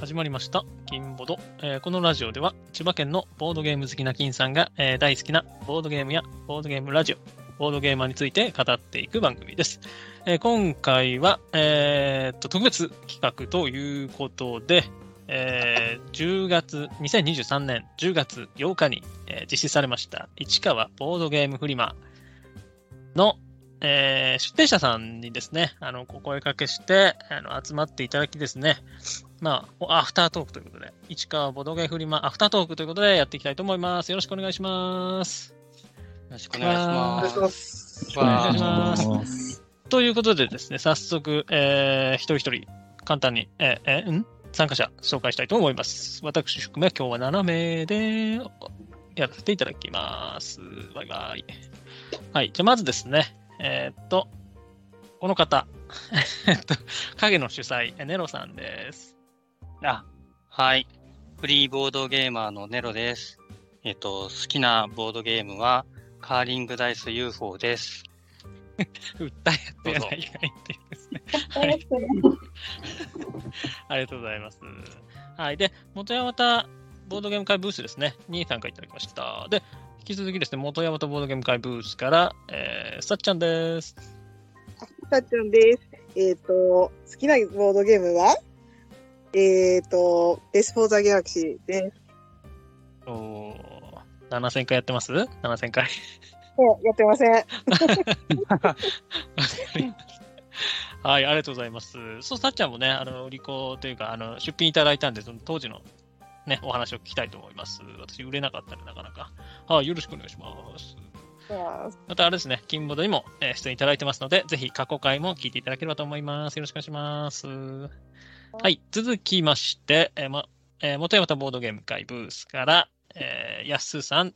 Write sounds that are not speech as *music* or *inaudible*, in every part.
始まりました。金ボド、えーこのラジオでは千葉県のボードゲーム好きな金さんが、えー大好きなボードゲームやボードゲームラジオボードゲーマーについて語っていく番組です、えー今回は、えーと特別企画ということで、えー10月2023年10月8日に、えー実施されました市川ボードゲームフリマの、えー出店者さんにですね、あの、お声かけして、あの、集まっていただきですね、まあ、おアフタートークということで、市川ボドゲフリマアフタートークということでやっていきたいと思います。よろしくお願いします。よろしくお願いしおます。願いします。お願いします。ということでですね、早速、えー、一人一人、簡単に、えーえーん？参加者紹介したいと思います。私含め今日は7名でやらせていただきます。バイバイ。はい。じゃあまずですね、えーっと、この方、えっと、影の主催、えネロさんです。あ、はい。フリーボードゲーマーのネロです。えっと、好きなボードゲームはカーリングダイス UFO です。*laughs* 訴えてない以外っていうですね。はい。ありがとうございます。はい。で、元山田ボードゲーム会ブースですね、に参加いただきました。で、引き続きですね、元山田ボードゲーム会ブースから、えー、さっちゃんです。さっちゃんです。えっ、と、好きなボードゲームは？えっ、と、 Race for the Galaxy です。おー7000回やってます ?7000 回。もうやってません。*laughs* はい、ありがとうございます。そう、さっちゃんもね、あの、売り子というか、あの、出品いただいたんで、その当時のね、お話を聞きたいと思います。私、売れなかったんで、なかなか。はい、よろしくお願いします。またあれですね、金ボードにも、えー出演いただいてますので、ぜひ過去回も聞いていただければと思います。よろしくお願いします。はい、続きまして、えーまえー元山田ボードゲーム会ブースから、えー、やっすーさん、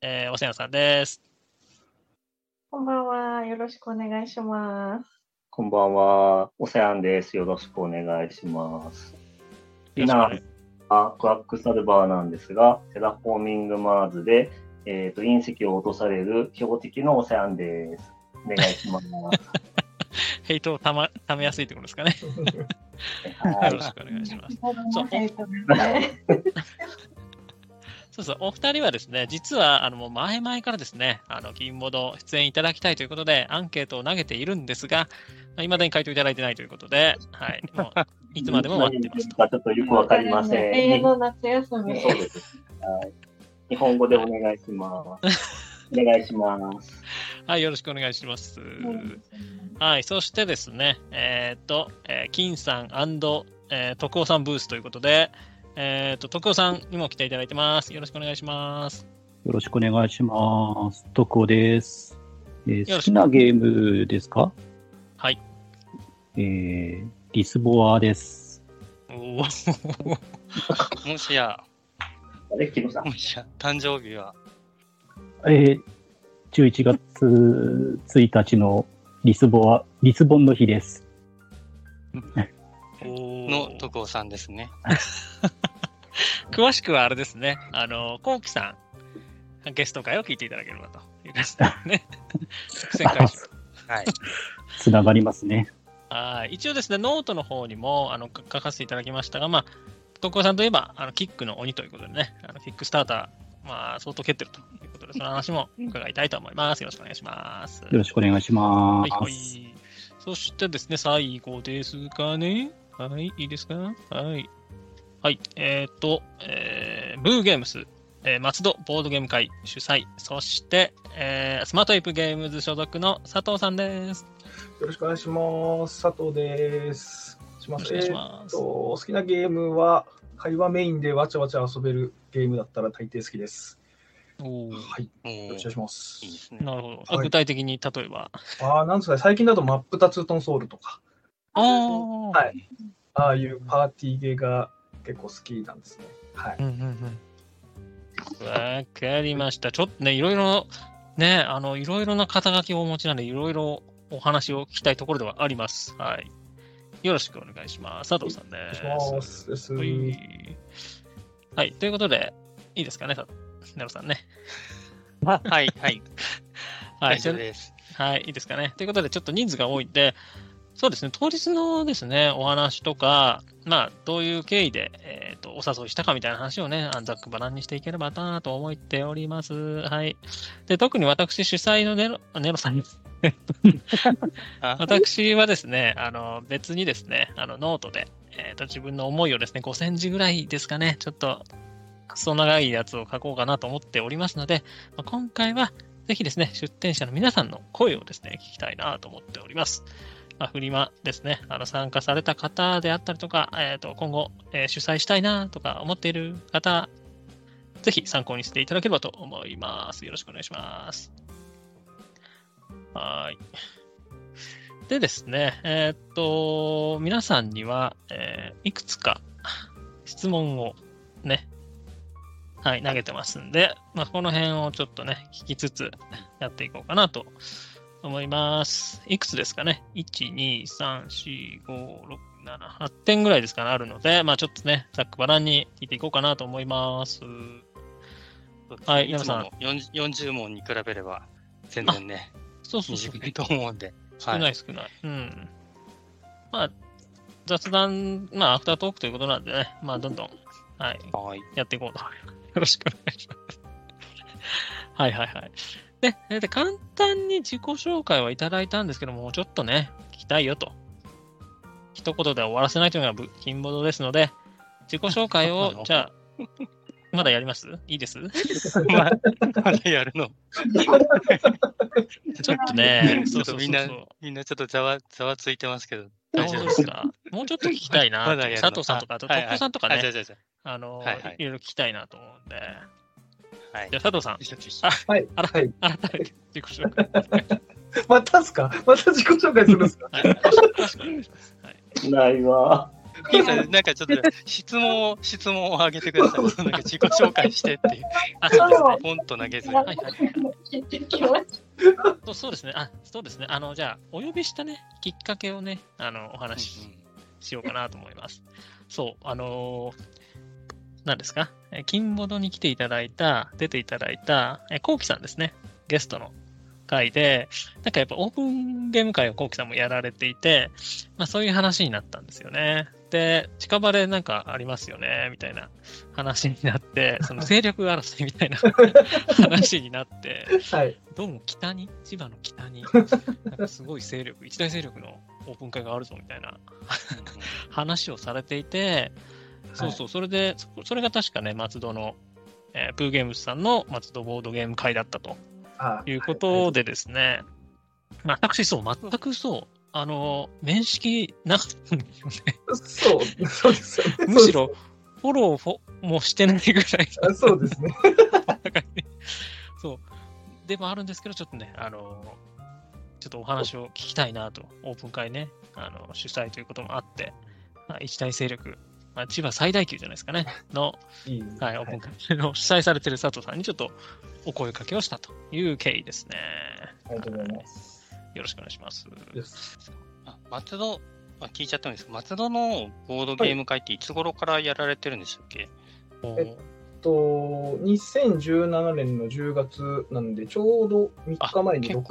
えーおせやさんです。こんばんは。よろしくお願いします。こんばんは。おせやです。よろしくお願いします。よ好きなろしくお願いあクワックサルバーなんですが、テラフォーミングマーズで、えっ、と、隕石を落とされる標的のオセアンです。お願いします。*laughs* ヘイトをたまためやすいところですかね。*laughs* はい。よろしくお願いします。そうそう、お二人はですね、実は、あの、もう前々からですね、あの、金ボード出演いただきたいということで、アンケートを投げているんですが、いまだに回答いただいてないということで、はい。もういつまでも待ってます *laughs* ちょっとよくわかりません。永遠の夏休み。そうです。はい。日本語でお願いします。*laughs* お願いします。はい、よろしくお願いします。はい、そしてですね、えーっと、えー金さんえー、徳尾さんブースということで、えーっと、徳尾さんにも来ていただいてます。よろしくお願いします。よろしくお願いします。徳尾です。えーよろしく好きなゲームですか？はい。えー、リスボアです。おー *laughs* もしや、あれ、木野さん。もしや、誕生日は、えー、11月1日のリスボア、リスボンの日です。*laughs* の徳尾さんですね。*laughs* 詳しくはあれですね、あの、コウキさん、ゲスト会を聞いていただければという感じですね。伏線回収。はい。つながりますね。はい。一応ですね、ノートの方にもあのか書かせていただきましたが、まあ、徳尾さんといえば、あのキックの鬼ということでね、あのキックスターター、まあ、相当蹴ってるということで、その話も伺いたいと思います。よろしくお願いします。よろしくお願いしまはい、す。はい。そしてですね、最後ですかね。はい、いいですか？はい。はい、えっ、と、えー、ブーゲームス、えー松戸ボードゲーム会主催、そして、えースマートエイプゲームズ所属の佐藤さんです。よろしくお願いします。佐藤です。しますよろしくお願いしますえー好きなゲームは会話メインでわちゃわちゃ遊べるゲームだったら大抵好きです。おーはい。およろしくお願いしますいいで。すね。なるほど。あはい具体的に例えば？ああ、なんですかね、最近だとマップタツートンソウルとか、ああ、はいああいうパーティーゲーが結構好きなんですね。はい。うんうんうん。わかりました。ちょっとね、いろいろ、ね、あの、いろいろな肩書きをお持ちなんで、いろいろお話を聞きたいところではあります。はい。よろしくお願いします。佐藤さんです。ます。ですはい。はい。ということで、いいですかね、さネロさんね。*laughs* はい、はい。はい。大丈夫です。はい、いいですかね。ということで、ちょっと人数が多いんで、そうですね、当日のですね、お話とか、まあ、どういう経緯で、えーと、お誘いしたかみたいな話をね、ざっくばらんにしていければなと思っております。はい。で、特に私主催のネロ、ネロさんです *laughs* 私はですね、あの、別にですね、あの、ノートで、えっ、ー、と、自分の思いをですね、5センチぐらいですかね、ちょっと、クソ長いやつを書こうかなと思っておりますので、まあ、今回は、ぜひですね、出展者の皆さんの声をですね、聞きたいなと思っております。まあ、フリマですね、あの参加された方であったりとか、えー、と今後、えー、主催したいなとか思っている方、ぜひ参考にしていただければと思います。よろしくお願いします。はい。でですね、えー、っと、皆さんには、えー、いくつか質問をね、はい、投げてますんで、まあ、この辺をちょっとね、聞きつつやっていこうかなと思います。いくつですかね ?1、2、3、4、5、6、7、8点ぐらいですかね、あるので、まあちょっとね、ざっくばらんに聞いていこうかなと思います。はい、山さん。40問に比べれば、全然ね、そうそうそう。短いと思うんで。少ない少ない。うん。まあ、雑談、まあ、アフタートークということなんでね、まあ、どんどん、はい、はいやっていこうと。よろしくお願いします。はいはいはい。で、で簡単に自己紹介はいただいたんですけども、ちょっとね、聞きたいよと。一言で終わらせないというのが金ボードですので、自己紹介を、*laughs* じゃあ、まだやります？いいです？*laughs* ままだやるの。*laughs* ちょっとね、そうそうみんな、みんなちょっとざわざわついてますけど。大丈夫ですか？もうちょっと聞きたいな。まだ佐藤さんとか、あと、トップさんとかね、あの、はいろいろ聞きたいなと思うんで。はい。じゃあ、佐藤さん。はい。改めて自己紹介。*laughs* またすか？また自己紹介するんですか、はい、ないわ。なんかちょっと質問を、質問を上げてください。なんか自己紹介してっていう。あ、そうですね。ポンと投げずに。はいはい。そうですね。あ、そうですね。あの、じゃあ、お呼びしたね、きっかけをね、あの、お話ししようかなと思います。そう、あのー何ですか？金ボドに来ていただいた、出ていただいた、え、コウキさんですね。ゲストの回で、なんかやっぱオープンゲーム会をコウキさんもやられていて、まあそういう話になったんですよね。で、近場でなんかありますよね、みたいな話になって、その勢力争いみたいな *laughs* 話になって、はい、どうも北に、千葉の北に、*laughs* なんかすごい勢力、一大勢力のオープン会があるぞみたいな話をされていて、そうそう、それで、それが確かね、松戸の、えー、プーゲームズさんの松戸ボードゲーム会だったということでですね、まあ、私、そう、全くそう、あの、面識なかったんですよね。そう、そうですよね。むしろ、フォローもしてないぐらい。そうですね。*laughs* そう。でもあるんですけど、ちょっとね、あの、ちょっとお話を聞きたいなと、オープン会ね、あの主催ということもあって、まあ、一大勢力まあ、千葉最大級じゃないですかね、の、いいはい、オープン会の主催されてる佐藤さんにちょっとお声かけをしたという経緯ですね。ありがとうございます。よろしくお願いします。あ松戸、あ聞いちゃったんですけど、松戸のボードゲーム会っていつ頃からやられてるんでしたっけ、はい、えっと、2017年の10月なんで、ちょうど3日前に 6,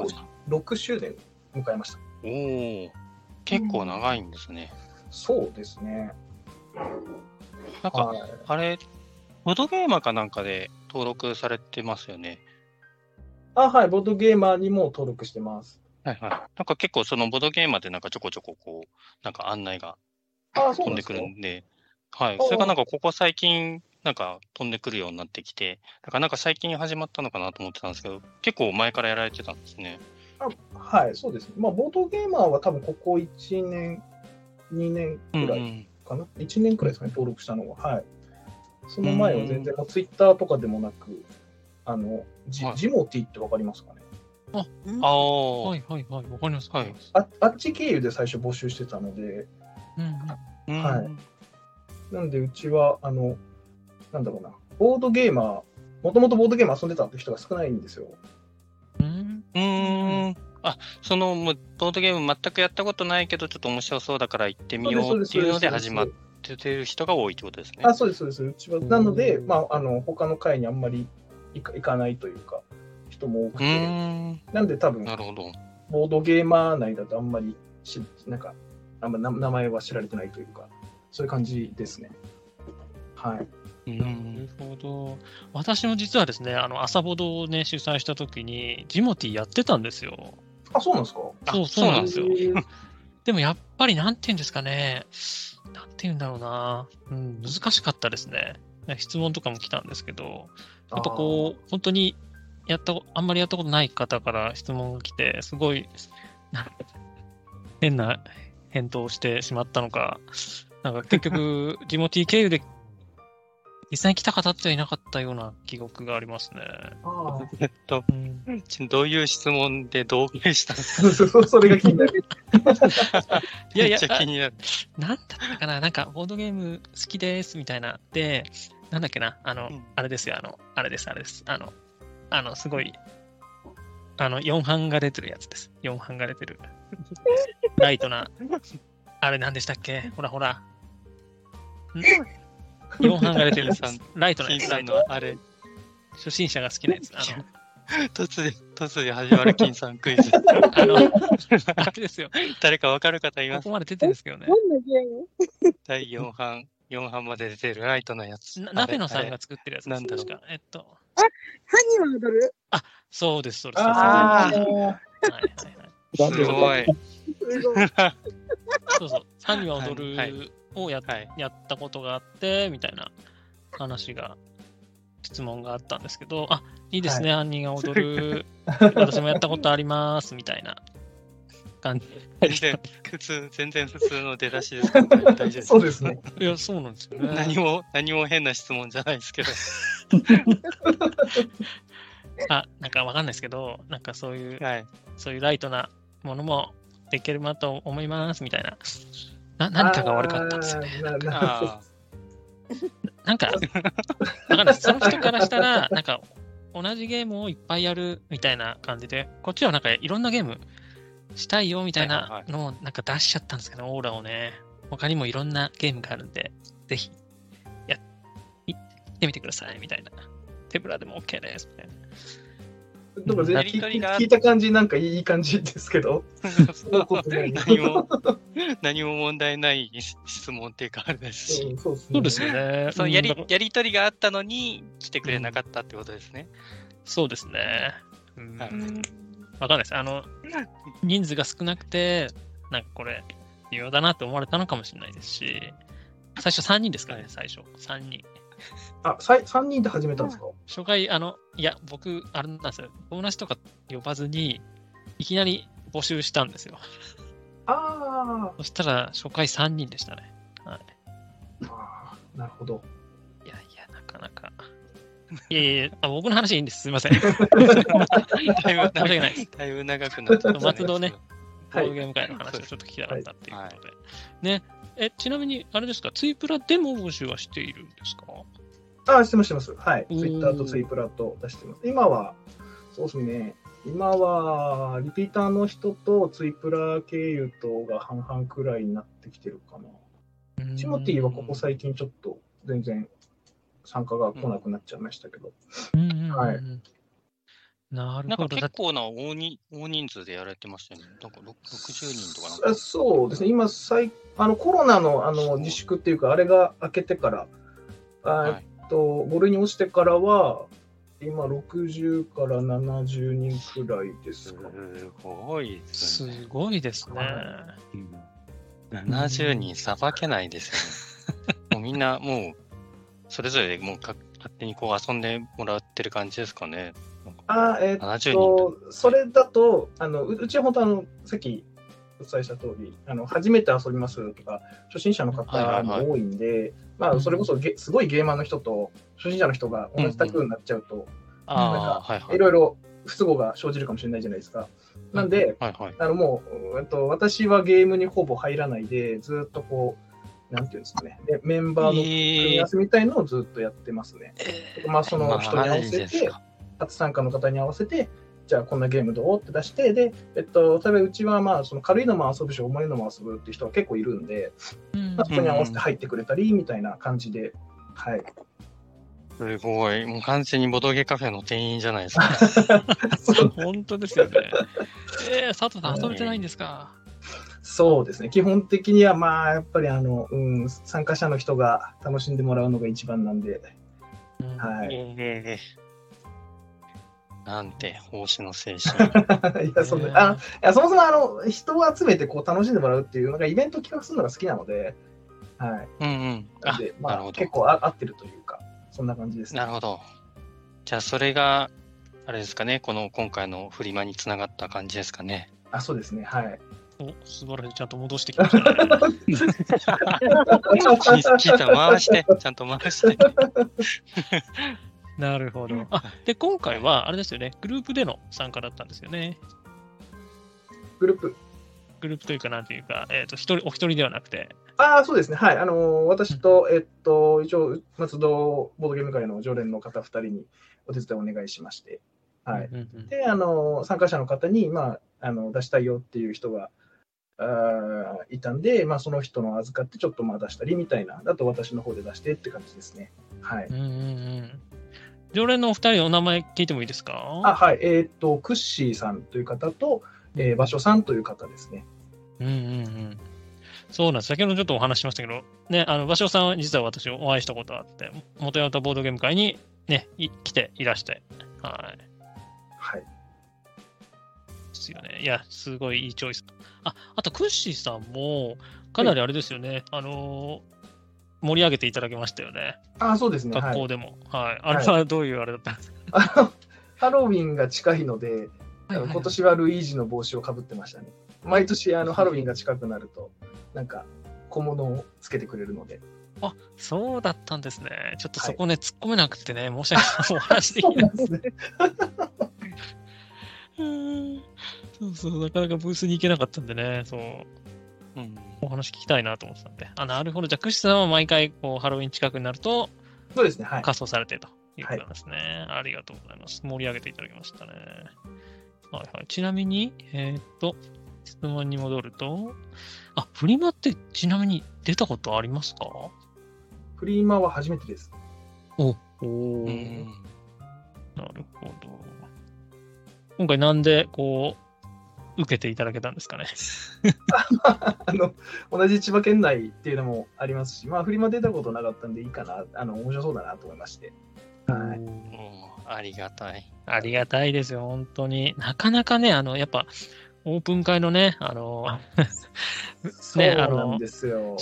6周年迎えました。おお、結構長いんですね。うん、そうですね。なんか、はい、あれ、ボードゲーマーかなんかで登録されてますよね。あ、はい、ボードゲーマーにも登録してます。はいはい。なんか結構そのボードゲーマーでなんかちょこちょここう、なんか案内が飛んでくるんで、はい。それがなんかここ最近、なんか飛んでくるようになってきて、だからなんか最近始まったのかなと思ってたんですけど、結構前からやられてたんですね。あはい、そうですね。まあ、ボードゲーマーは多分ここ1年、2年くらいかな、1年くらいですかね、登録したのは。はい。その前は全然、ツイッターとかでもなく、あの、ジジモティってわかりますかね？あ、ああ。はいはいはい、わかります。はい。ああっち経由で最初募集してたので、うん、はい。なんで、うちは、あの、なんだろうな、ボードゲーマー、もともとボードゲーム遊んでたって人が少ないんですよ。うん。うんあ、その、ボードゲーム全くやったことないけど、ちょっと面白そうだから行ってみようっていうので始まってる人が多いってことですね。あ、そうです、そうです。うちは。なので、まあ、あの、他の会にあんまり行か行かないというか、人も多くて。なんで多分、なるほど。ボードゲーマー内だとあんまりしなんかあんま名名前は知られてないというか、そういう感じですね。はい。なるほど。私も実はですね、あの、朝ボドをね、主催した時に、ジモティーやってたんですよ。あ、そうなんですか？そう、そうなんですよ。*laughs* でもやっぱり、なんて言うんですかね、なんて言うんだろうな、うん、難しかったですね。質問とかも来たんですけど、やっぱこう、本当にやったこ、あんまりやったことない方から質問が来て、すごい、変な返答をしてしまったのか、なんか結局、*laughs* ジモティー経由で実際に来た方ってはいなかったような記憶がありますね。えっと、どういう質問でどう返したんですそうそうそれが気になる。いやいやめっちゃ気になる。なんだったかな？なんか、ボードゲーム好きですみたいな。で、なんだっけな？あの、うんあれですよ、あの、あれです、あれです。あの、あの、すごい、あの、4版が出てるやつです。4版が出てる。ライトな、あれ何でしたっけ？ほらほら。ん ?4 版が出てるやつです。ライトなやつ、金さんライトのあれ、初心者が好きなやつ。あの、突然、突然始まる金さんクイズ。*laughs* あの、あれですよ。誰かわかる方います？ここまで出てるんですけどね。どんなゲーム？第4版、4版まで出てるライトのやつ。なあれ鍋野さんが作ってるやつなんだろう確か。えっと、歯には踊る？そうです、そうです。あそうですーはいはいはい。すごい。すごい。*laughs* そうそう、サニは踊はいるをや,、はい。やったことがあって、みたいな話が、質問があったんですけど、あ、いいですね、犯人が踊る、*laughs* 私もやったことあります、みたいな感じ。全然、普通、全然普通の出だしですから、大丈夫です。そうですね。いや、そうなんですよね。何も、何も変な質問じゃないですけど。*laughs* あ、なんかわかんないですけど、なんかそういう、はい。そういうライトなものもできるなと思います、みたいな。な何かが悪かったんですよね。なんか、わ *laughs* かんないです。その人からしたら、なんか、同じゲームをいっぱいやるみたいな感じで、こっちはなんかいろんなゲームしたいよみたいなのをなんか出しちゃったんですけど、オーラをね。他にもいろんなゲームがあるんで、ぜひ、やいってみてくださいみたいな。手ぶらでも OK ですみたいな。なんか全やりとりが聞いた感じ、なんかいい感じですけど。*laughs* 何も、何も問題ない質問っていうか、あれですし。うんそうですね。そのやりやりとりがあったのに来てくれなかったってことですね。そうですね。わかんないです。あの、人数が少なくて、なんかこれ、微妙だなって思われたのかもしれないですし、最初3人ですからね、最初。3人。あ、さい3人で始めたんですか？初回、あの、いや、僕、あれなんですよ。友達とか呼ばずに、いきなり募集したんですよ。あそしたら、初回3人でしたね。はい。ーあー、なるほど。いやいや、なかなか。いやいやあ僕の話いいんです。すいません。申 *laughs* しだいぶ訳ないです。だいぶ長くなっちゃった、松戸ね。ボはいードゲーム会の話をちょっと聞きたかったっていうことで。ね。え、ちなみに、あれですか、ツイプラでも募集はしているんですか？あー、してます、してます。はい。ツイッターとツイプラと出してます。今は、そうですね。今は、リピーターの人とツイプラ経由とが半々くらいになってきてるかな。チモティはここ最近ちょっと全然参加が来なくなっちゃいましたけど。はいなるほど。だなんか結構な大に大人数でやられてましたよね。なんかろ60人とかなんかあ。そうですね、今最あの、コロナのあの自粛っていうか、あれが明けてから、あはいえっと5類に落ちてからは、今、60から70人くらいですすか。ごいですね。すごいですね。は70人さばけないですよね。もうみんなもう、それぞれもうか勝手にこう遊んでもらってる感じですかね。あえっ70人と、それだと、あのううちは本当あの、さっきお伝えした通り、あの初めて遊びますとか、初心者の方はいはいはいも多いんで、まあ、それこそゲすごいゲーマーの人と初心者の人が同じタクになっちゃうと、ああ、はい。ろいろ不都合が生じるかもしれないじゃないですか。なんで、はいはい。あのもう、えっと、私はゲームにほぼ入らないで、ずっとこう、なんていうんですかね、でメンバーの組み合わせみたいのをずっとやってますね。まあ、その人に合わせて、初参加の方に合わせて、じゃあこんなゲームどうって出して、で、えっと、例えばうちはまあその軽いのも遊ぶし、重いのも遊ぶっていう人が結構いるんで、うんまあ、そこに合わせて入ってくれたりみたいな感じで、はい。すごい。もう完全にボドゲカフェの店員じゃないですか。*laughs* そう本当ですよね。えー、佐藤さん遊べてないんですか？そうですね。基本的には、まあ、やっぱりあの、うん、参加者の人が楽しんでもらうのが一番なんで、はい。ええなんて、奉仕の精神。*laughs* いや、そんな、あの、いや、そもそもあの、人を集めてこう楽しんでもらうっていう、なんかイベント企画するのが好きなので、はい。うんうん。あなんで、まあ、なるほど結構あ合ってるというか、そんな感じですね。なるほど。じゃあ、それが、あれですかね、この今回のフリマにつながった感じですかね。あ、そうですね。はい。お、素晴らしい。ちゃんと戻してきましたね。*laughs* 聞いた、回して、ちゃんと回して。*laughs* なるほど。あ、で、今回は、あれですよね、グループでの参加だったんですよね。グループ。グループというか、なんていうか、えっ、と、一人、お一人ではなくて。ああ、そうですね。はい。あのー私と、えっと、一応、松戸ボードゲーム会の常連の方2人にお手伝いお願いしまして、はい。うんうんで、あのー参加者の方に、まあ、あの出したいよっていう人が、あーいたんで、まあ、その人の預かってちょっとまあ出したりみたいな、あと私の方で出してって感じですね。はい。うんうんうん。常連のお二人、お名前聞いてもいいですか？あ、はい。えーっと、クッシーさんという方と、えー、場所さんという方ですね。うんうんうん。そうなんです。先ほどちょっとお話ししましたけど、ね、あの、芭蕉さんは実は私お会いしたことあって、元ヤタボードゲーム会にね、い来ていらして、はい。はい。ですよね。いや、すごいいいチョイス。あ、あと、クッシーさんも、かなりあれですよね、あのー盛り上げていただきましたよね。あ、そうですね。はい学校。でも。はい。あれはどういうあれだった？んですか、ハロウィンが近いので、はいはい今年はルイージの帽子をかぶってましたね。毎年あのハロウィンが近くなると、なんか小物をつけてくれるので。あ、そうだったんですね。ちょっとそこね、突っ込めなくてね、申し訳ない。お話できない。ですね。う *laughs* ん *laughs* そうそう、なかなかブースに行けなかったんでね、そう、うん。お話聞きたいなと思ってたんで。あ、なるほど。じゃあ、クッシーさんは毎回、こう、ハロウィン近くになると、そうですね。はい。仮装されてということなんですね。ありがとうございます。盛り上げていただきましたね。はいはい。ちなみに、えーっと、質問に戻ると、あ、フリマってちなみに出たことありますか？フリーマは初めてです。おお。なるほど。今回なんで、こう、受けていただけたんですかね。*laughs* あの同じ千葉県内っていうのもありますし、まあ、フリマ出たことなかったんでいいかな、あの面白そうだなと思いまして。はい。ありがたい。ありがたいですよ、本当に。なかなかね、あの、やっぱ、オープン会のね、あの、*laughs* そうあの。主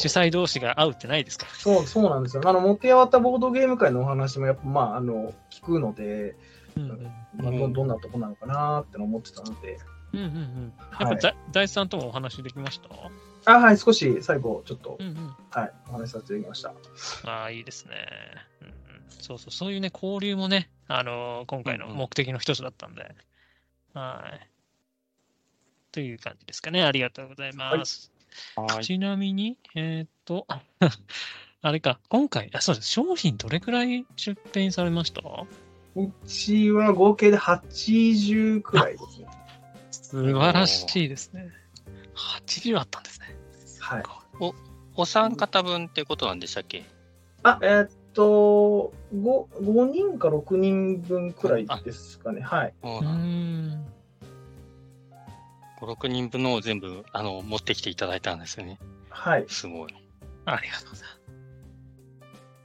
催同士が会うってないですから。そうそうなんですよ。あの、持ってやわったボードゲーム会のお話もやっぱ、まあ、あの、聞くので、うんうんまあ、どどんなとこなのかなっての思ってたので、うんうんうん。やっぱ、は大地さんともお話できました？あ、はい、少し最後、ちょっとう、んうん。はい、お話しさせていただきました。ああ、いいですね。うんうん、そうそう、そういうね、交流もね、あのー今回の目的の一つだったんで。はい。という感じですかね。ありがとうございます。はい。ちなみに、えーっと、*laughs* あれか、今回、あそうです、商品どれくらい出品されました？うちは合計で80くらいですね。素晴らしいですね。80あったんですね。はい。お三方分ってことなんでしたっけ？あ、えーっと5、5人か6人分くらいですかね。はい。そうなんん。5、6人分のを全部、あの、持ってきていただいたんですよね。はい。すごい。ありがとうございます。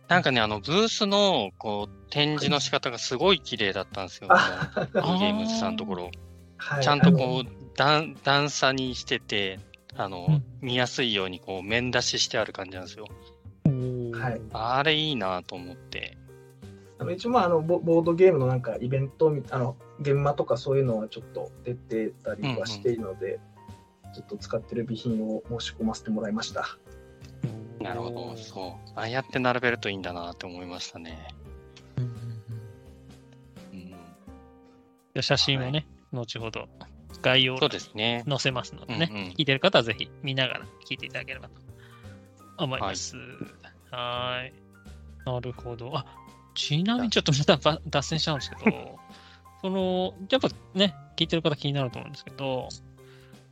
なんかね、あの、ブースの、こう、展示の仕方がすごい綺麗だったんですよ。あ *laughs* あのゲームズさんのところ。はい、ちゃんとこう、段、段差にしてて、あの、うん見やすいように、こう、面出ししてある感じなんですよ。はいあれいいなと思って。あの一応まああのボボードゲームのなんかイベントみあの現場とかそういうのはちょっと出てたりはしているので、ちょっと使ってる備品を申し込ませてもらいました。なるほど、そう。ああやって並べるといいんだなって思いましたね。うんうんうんうん、じゃあ写真をね、後ほど概要欄にですね。載せますのでね、うんうん聞いてる方はぜひ見ながら聞いていただければと思います。はーい。なるほど。あ、ちなみにちょっとまたば脱線しちゃうんですけど、*laughs* その、やっぱね、聞いてる方気になると思うんですけど、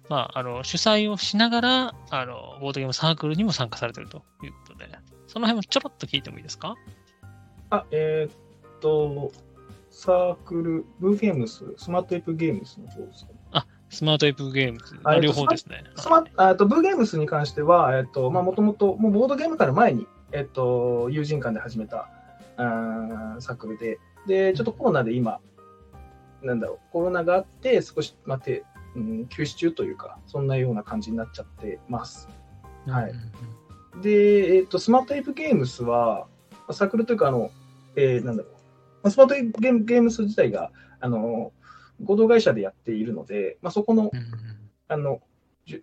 まあ、あの、主催をしながら、あの、ボードゲームサークルにも参加されてるということで、その辺もちょろっと聞いてもいいですか？あ、えーっと、サークル、ブーゲームス、スマートエップゲームスの方ですかね。スマートエイプゲームズ、両方ですね。スマあとブーゲームスに関しては、えっと、まあ、もともと、もうボードゲームから前に、えっと、友人間で始めた、あサークルで、で、ちょっとコロナで今、なんだろう、コロナがあって、少し待って、うん、休止中というか、そんなような感じになっちゃってます。はい。で、えっと、スマートエイプゲームスは、サークルというか、あの、えー、なんだろう、スマートエイプゲームス自体が、あの、合同会社でやっているので、まあ、そこの、あの、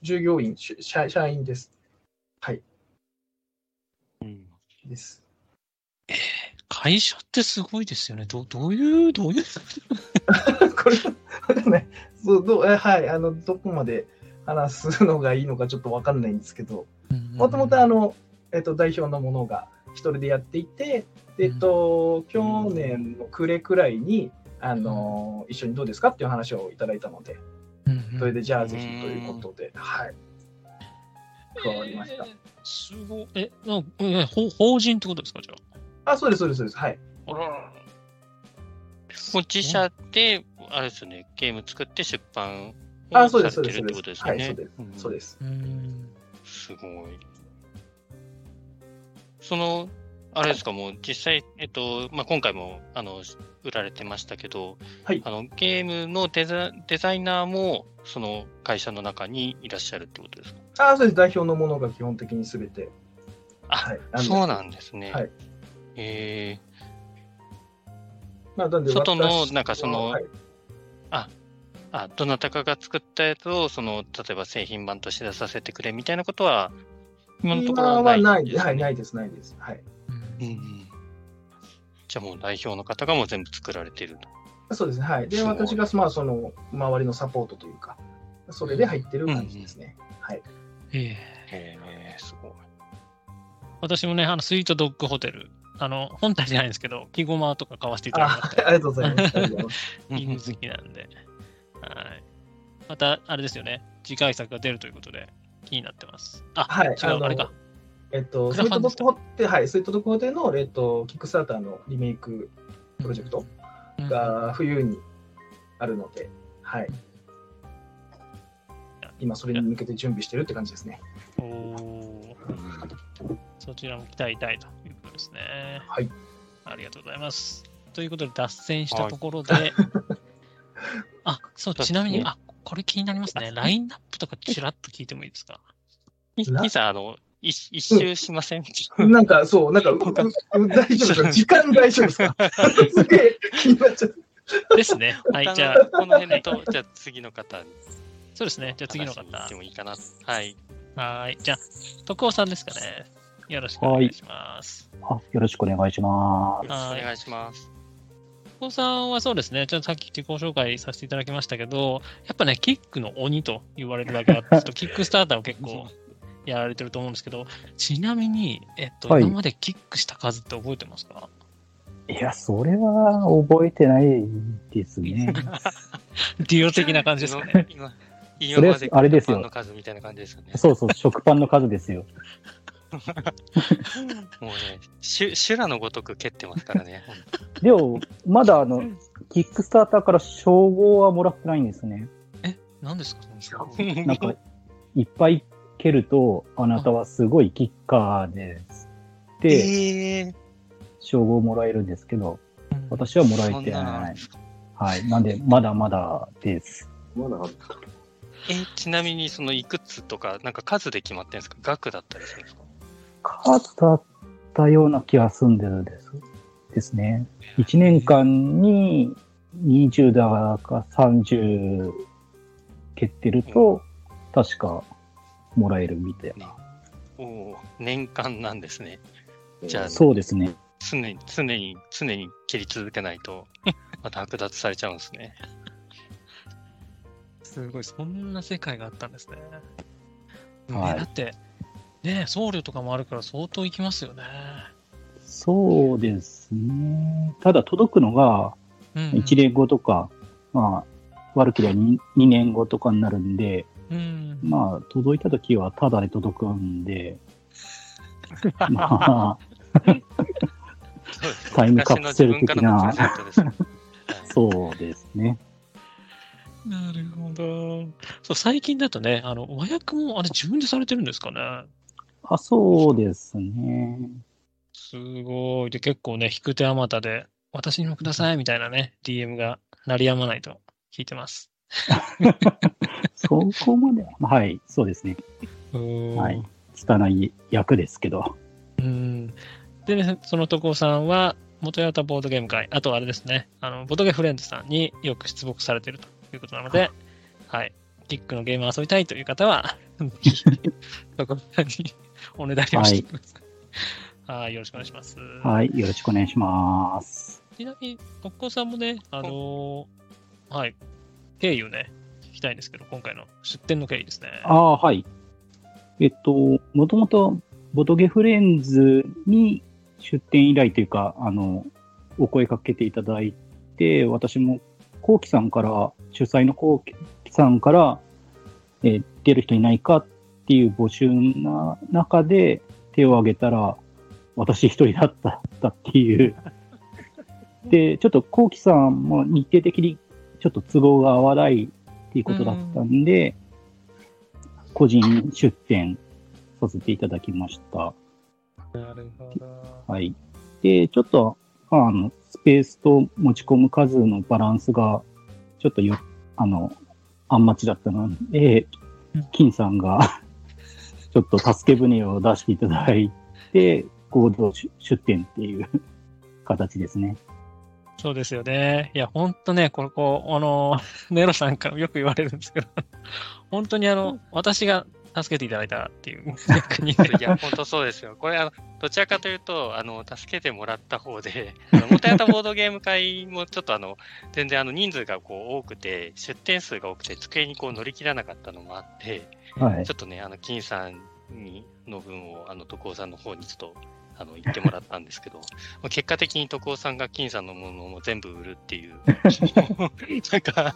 従業員、社社員です。はい。うん、です。えー、会社ってすごいですよね。どどういう、どういう？*laughs* これ、わかんない。そうどえはい、あの、どこまで話すのがいいのかちょっとわかんないんですけど、もともとあの、えっと、代表のものが一人でやっていて、えっと、去年の暮れくらいに、あの、一緒にどうですかっていう話をいただいたので、それでじゃあぜひということで、はい。加わりました。すごい。え、なえ法法人ってことですか、じゃあ？あ、そうです、そうです、そうです。はい。あら自社で、あれですよね、ゲーム作って出版をされてるってことですよね。そうです、そうです。すごい。その、あれですか、もう実際、えっと、まあ、今回も、あの、売られてましたけど、はい、あのゲームのデザデザイナーも、その会社の中にいらっしゃるってことですか？あそうです。代表のものが基本的にすべて。あ、はい、そうなんですね。はい。えー、まあ、なんで外の、なんかその、はい、あ、あ、どなたかが作ったやつを、その、例えば製品版として出させてくれみたいなことは、今のところはない。はい、ないです、ないです。はい。うん、うんじゃあもう代表の方がもう全部作られていると。そうですね。はい。で、私が、まあ、その、周りのサポートというか、それで入ってる感じですね。うん、はい。ええー、すごい。私もね、あの、スイートドッグホテル、あの、本体じゃないんですけど、木ごまとか買わせていただいて。ありがとうございます。犬好きなんで。はい。また、あれですよね。次回作が出るということで、気になってます。あ、はい、違う、あれか。えっと、スイートドッグホテル、はい、スイートドッグホテルの、えっと、キックスターターのリメイクプロジェクトが冬にあるので、はい。今、それに向けて準備してるって感じですね。おそちらも期待たいということですね。はい。ありがとうございます。ということで、脱線したところで、はい、あ、そう、ちなみに、あ、これ気になりますね。ラインナップとかちらっと聞いてもいいですか？いざ、あの、一一周しません、うん、なんか、そう、なんか、大丈夫ですか？*laughs* 時間大丈夫ですか？*laughs* すげえ気になっちゃう。ですね。はい、じゃあ。この辺と、じゃあ次の方に。そうですね。じゃあ次の方。でもいいかな。はい。はい。じゃあ、徳尾さんですかね。よろしくお願いします。あよろしくお願いします。よろしくお願いします。徳尾さんはそうですね。ちょっとさっき自己紹介させていただきましたけど、やっぱね、キックの鬼と言われるだけあって、キックスターターを結構やられてると思うんですけど、ちなみに、えっと、はい、今までキックした数って覚えてますかいや、それは覚えてないですね。利用的な感じですかね。今まであれですよ。の数みたいな感じですよね。そうそう、食パンの数ですよ。*laughs* もうね、修羅のごとく蹴ってますからね。でも、まだあの、キックスターターから称号はもらってないんですね。え、何ですか？なんか、いっぱい蹴ると、あなたはすごいキッカーです。で、えー、称号もらえるんですけど、私はもらえてない。はい。なんで、まだまだです。まだあった。え、ちなみに、そのいくつとか、なんか数で決まってるんですか？額だったりするんですか？数だったような気がすんでるんです。ですね。1年間に20だか30蹴ってると、確かもらえるみたいな。おお、年間なんですね。じゃあ、そうですね。常に、常に、常に蹴り続けないと、*laughs* また剥奪されちゃうんですね。すごい、そんな世界があったんですね。はい、だって、ね、送料とかもあるから相当いきますよね。そうですね。ただ届くのが、1年後とか、うんうん、まあ、悪ければ 2, 2年後とかになるんで、うん、まあ、届いた時はただで届くんで、*laughs* まあ、タイムカプセル的な、そうですね。なるほど。そう、最近だとね、あの、和訳もあれ自分でされてるんですかね？あ、そうですね。すごい。で、結構ね、引く手あまたで、私にもくださいみたいなね、DM が鳴りやまないと聞いてます。そこまではい、そうですね。はい。拙い役ですけど。うん。でね、その徳尾さんは、元ヤタボードゲーム会、あとあれですね、あの、ボトゲフレンズさんによく出没されているということなので、はい。キックのゲームを遊びたいという方は、徳尾さんにおねだりをしてください。はい、よろしくお願いします。はい、よろしくお願いします。ちなみに、徳尾さんもね、あのー、はい、経緯をね、聞きたいんですけど、今回の出店の経緯ですね。ああ、はい。えっと、もともと、ボトゲフレンズに出店依頼というか、あの、お声かけていただいて、私も、コウキさんから、主催のコウキさんから、えー、出る人いないかっていう募集な中で手を挙げたら、私一人だったったっていう。*laughs* で、ちょっとコウキさんも日程的にちょっと都合が合わないっていうことだったんで、個人出店させていただきました。なるほど。はい。で、ちょっと、あの、スペースと持ち込む数のバランスが、ちょっとよ、あの、あんまちだったので、金さんがちょっと助け舟を出していただいて、合同出店っていう *laughs* 形ですね。そうですよね。いや、ほんとね、ここ、あの、ネロさんからよく言われるんですけど、*laughs* 本当にあの、私が助けていただいたっていう、逆に。いや、本当そうですよ。これ、あの、どちらかというと、あの、助けてもらった方で、あの、元やったボードゲーム会もちょっとあの、全然あの、人数がこう多くて、出店数が多くて、机にこう乗り切らなかったのもあって、はい、ちょっとね、あの、金さんに、の分を、あの、徳尾さんの方にちょっと、あの、言ってもらったんですけど、*laughs* 結果的に徳尾さんが金さんのものも全部売るっていう、*laughs* なんか、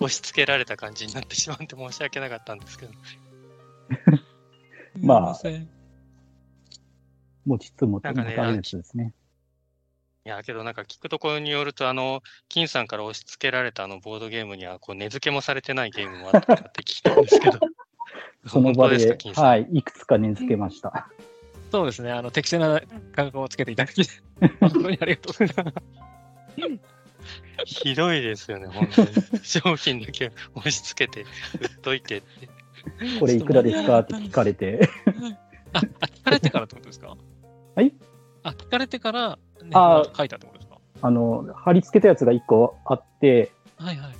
押し付けられた感じになってしまって申し訳なかったんですけど。まあ、持ちつ持ってのやつですね。いや、けどなんか聞くところによると、あの、金さんから押し付けられたあのボードゲームには、こう、値付けもされてないゲームもあったって聞いたんですけど。その場で、はい、いくつか値付けました。そうですね、あの、適正な価格をつけていただき、*laughs* 本当にありがとうございます。ひどいですよね、本当に。商品だけ押し付けて、売っといてって。これいくらですかって聞かれて。あ、聞かれてからってことですか？*laughs* はい？あ、聞かれてから、ね、あ書いたってことですか？あの、貼り付けたやつが1個あって、はいはい。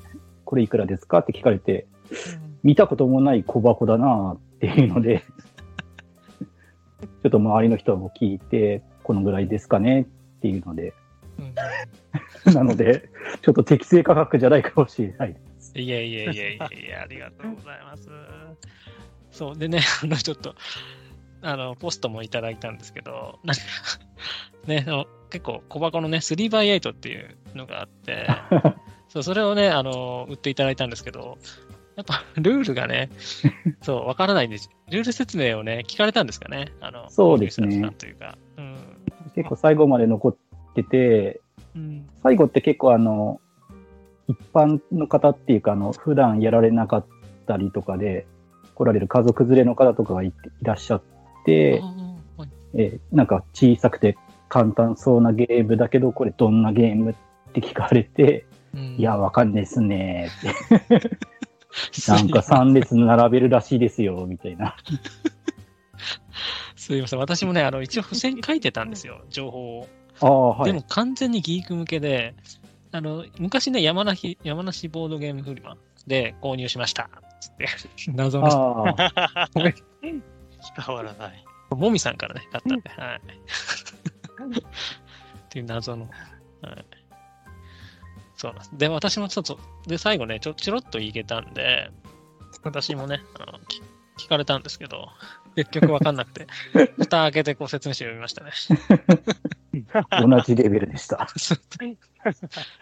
これいくらですかって聞かれて、うん、見たこともない小箱だなっていうので *laughs* ちょっと周りの人も聞いて、このぐらいですかねっていうので、うん、なので、ちょっと適正価格じゃないかもしれない。いやいやいやいやいや、ありがとうございます。そう、でね、*laughs* あの、ちょっと、あの、ポストもいただいたんですけど、なんかね、結構小箱のね、3x8 っていうのがあって、*laughs* そう、それをね、あの、売っていただいたんですけど、やっぱ *laughs* ルールがね、*laughs* そう、わからないんです。ルール説明をね、聞かれたんですかね。あの、そうですね。というか、うん。結構最後まで残ってて、うん、最後って結構あの、一般の方っていうか、あの、普段やられなかったりとかで、来られる家族連れの方とかがいらっしゃって、はい、えー、なんか小さくて簡単そうなゲームだけど、これどんなゲームって聞かれて、うん、いや、わかんないっすねって。なんか3列並べるらしいですよ、みたいな。*laughs* すいません。私もね、あの、一応付箋書いてたんですよ、情報を。ああ、はい。でも完全にギーク向けで、あの、昔ね、山梨、山梨ボードゲームフリマで購入しました。つって、*laughs* 謎の。伝わらない。*laughs* もみさんからね、買ったんで、はい。っていう謎の。はい。そうなんです。で、私もちょっと、で、最後ね、ちょ、ちょろっと言いけたんで、私もね、あの聞かれたんですけど、結局わかんなくて、*laughs* 蓋開けてこう説明して読みましたね。*laughs* 同じレベルでした。*laughs*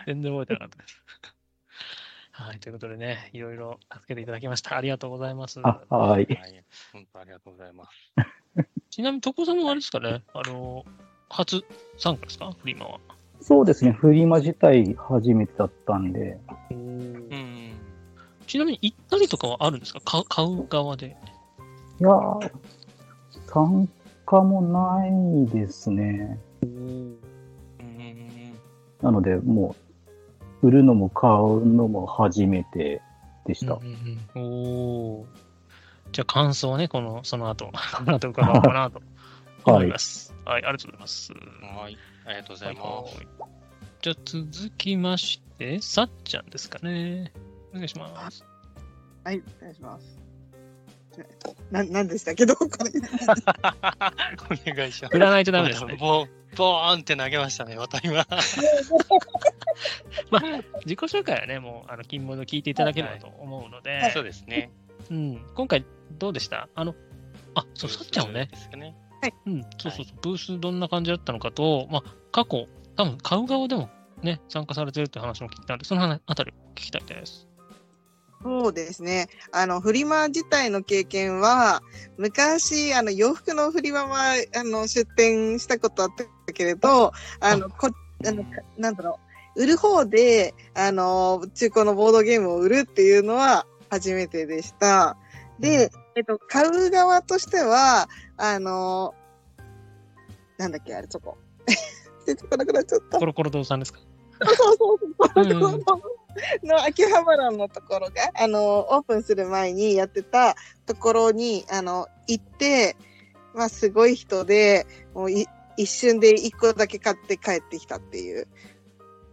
全然覚えてなかったです。はい、ということでね、いろいろ助けていただきました。ありがとうございます。あはい。本当ありがとうございます。ちなみに、床さんもあれですかね、あの、初参加ですか？フリマは。そうですね、フリマ自体初めてだったんで。うん。ちなみに行ったりとかはあるんですか？買買う側で。いやー、参加もないですね。なので、もう、売るのも買うのも初めてでした。うんうんうん、おじゃあ感想はね、この、その後、*laughs* この後伺おうかなと思います。はい、はい、ありがとうございます。はい、ありがとうございます。じゃあ続きまして、さっちゃんですかね。お願いします。はい、お願いします。な、なんでしたけ？ど、これ。お願いします。振らないとダメですね。ボボーンって投げましたね、また今。*laughs* まあ、自己紹介はね、もう、あの、金物聞いていただければと思うので、はいはい、そうですね。うん、今回どうでした？あの、あ、そう、さっちゃんをね、ねはい。うん、そうそうそう、ブースどんな感じだったのかと、まあ、過去、多分買う側でもね、参加されてるって話も聞いたんで、そのあたりを聞きたいです。そうですね。あの、フリマ自体の経験は、昔、あの、洋服のフリマは、あの、出店したことあったけれど、あの、こ、あの、なんだろう、売る方で、あの、中古のボードゲームを売るっていうのは初めてでした。で、えっと、買う側としては、あの、なんだっけ、あれ、そこ。出てこなくなっちゃった。コロコロ堂さんですか？そうそうそう。コロコロ堂の秋葉原のところが、あの、オープンする前にやってたところに、あの、行って、まあ、すごい人で、もうい一瞬で一個だけ買って帰ってきたっていう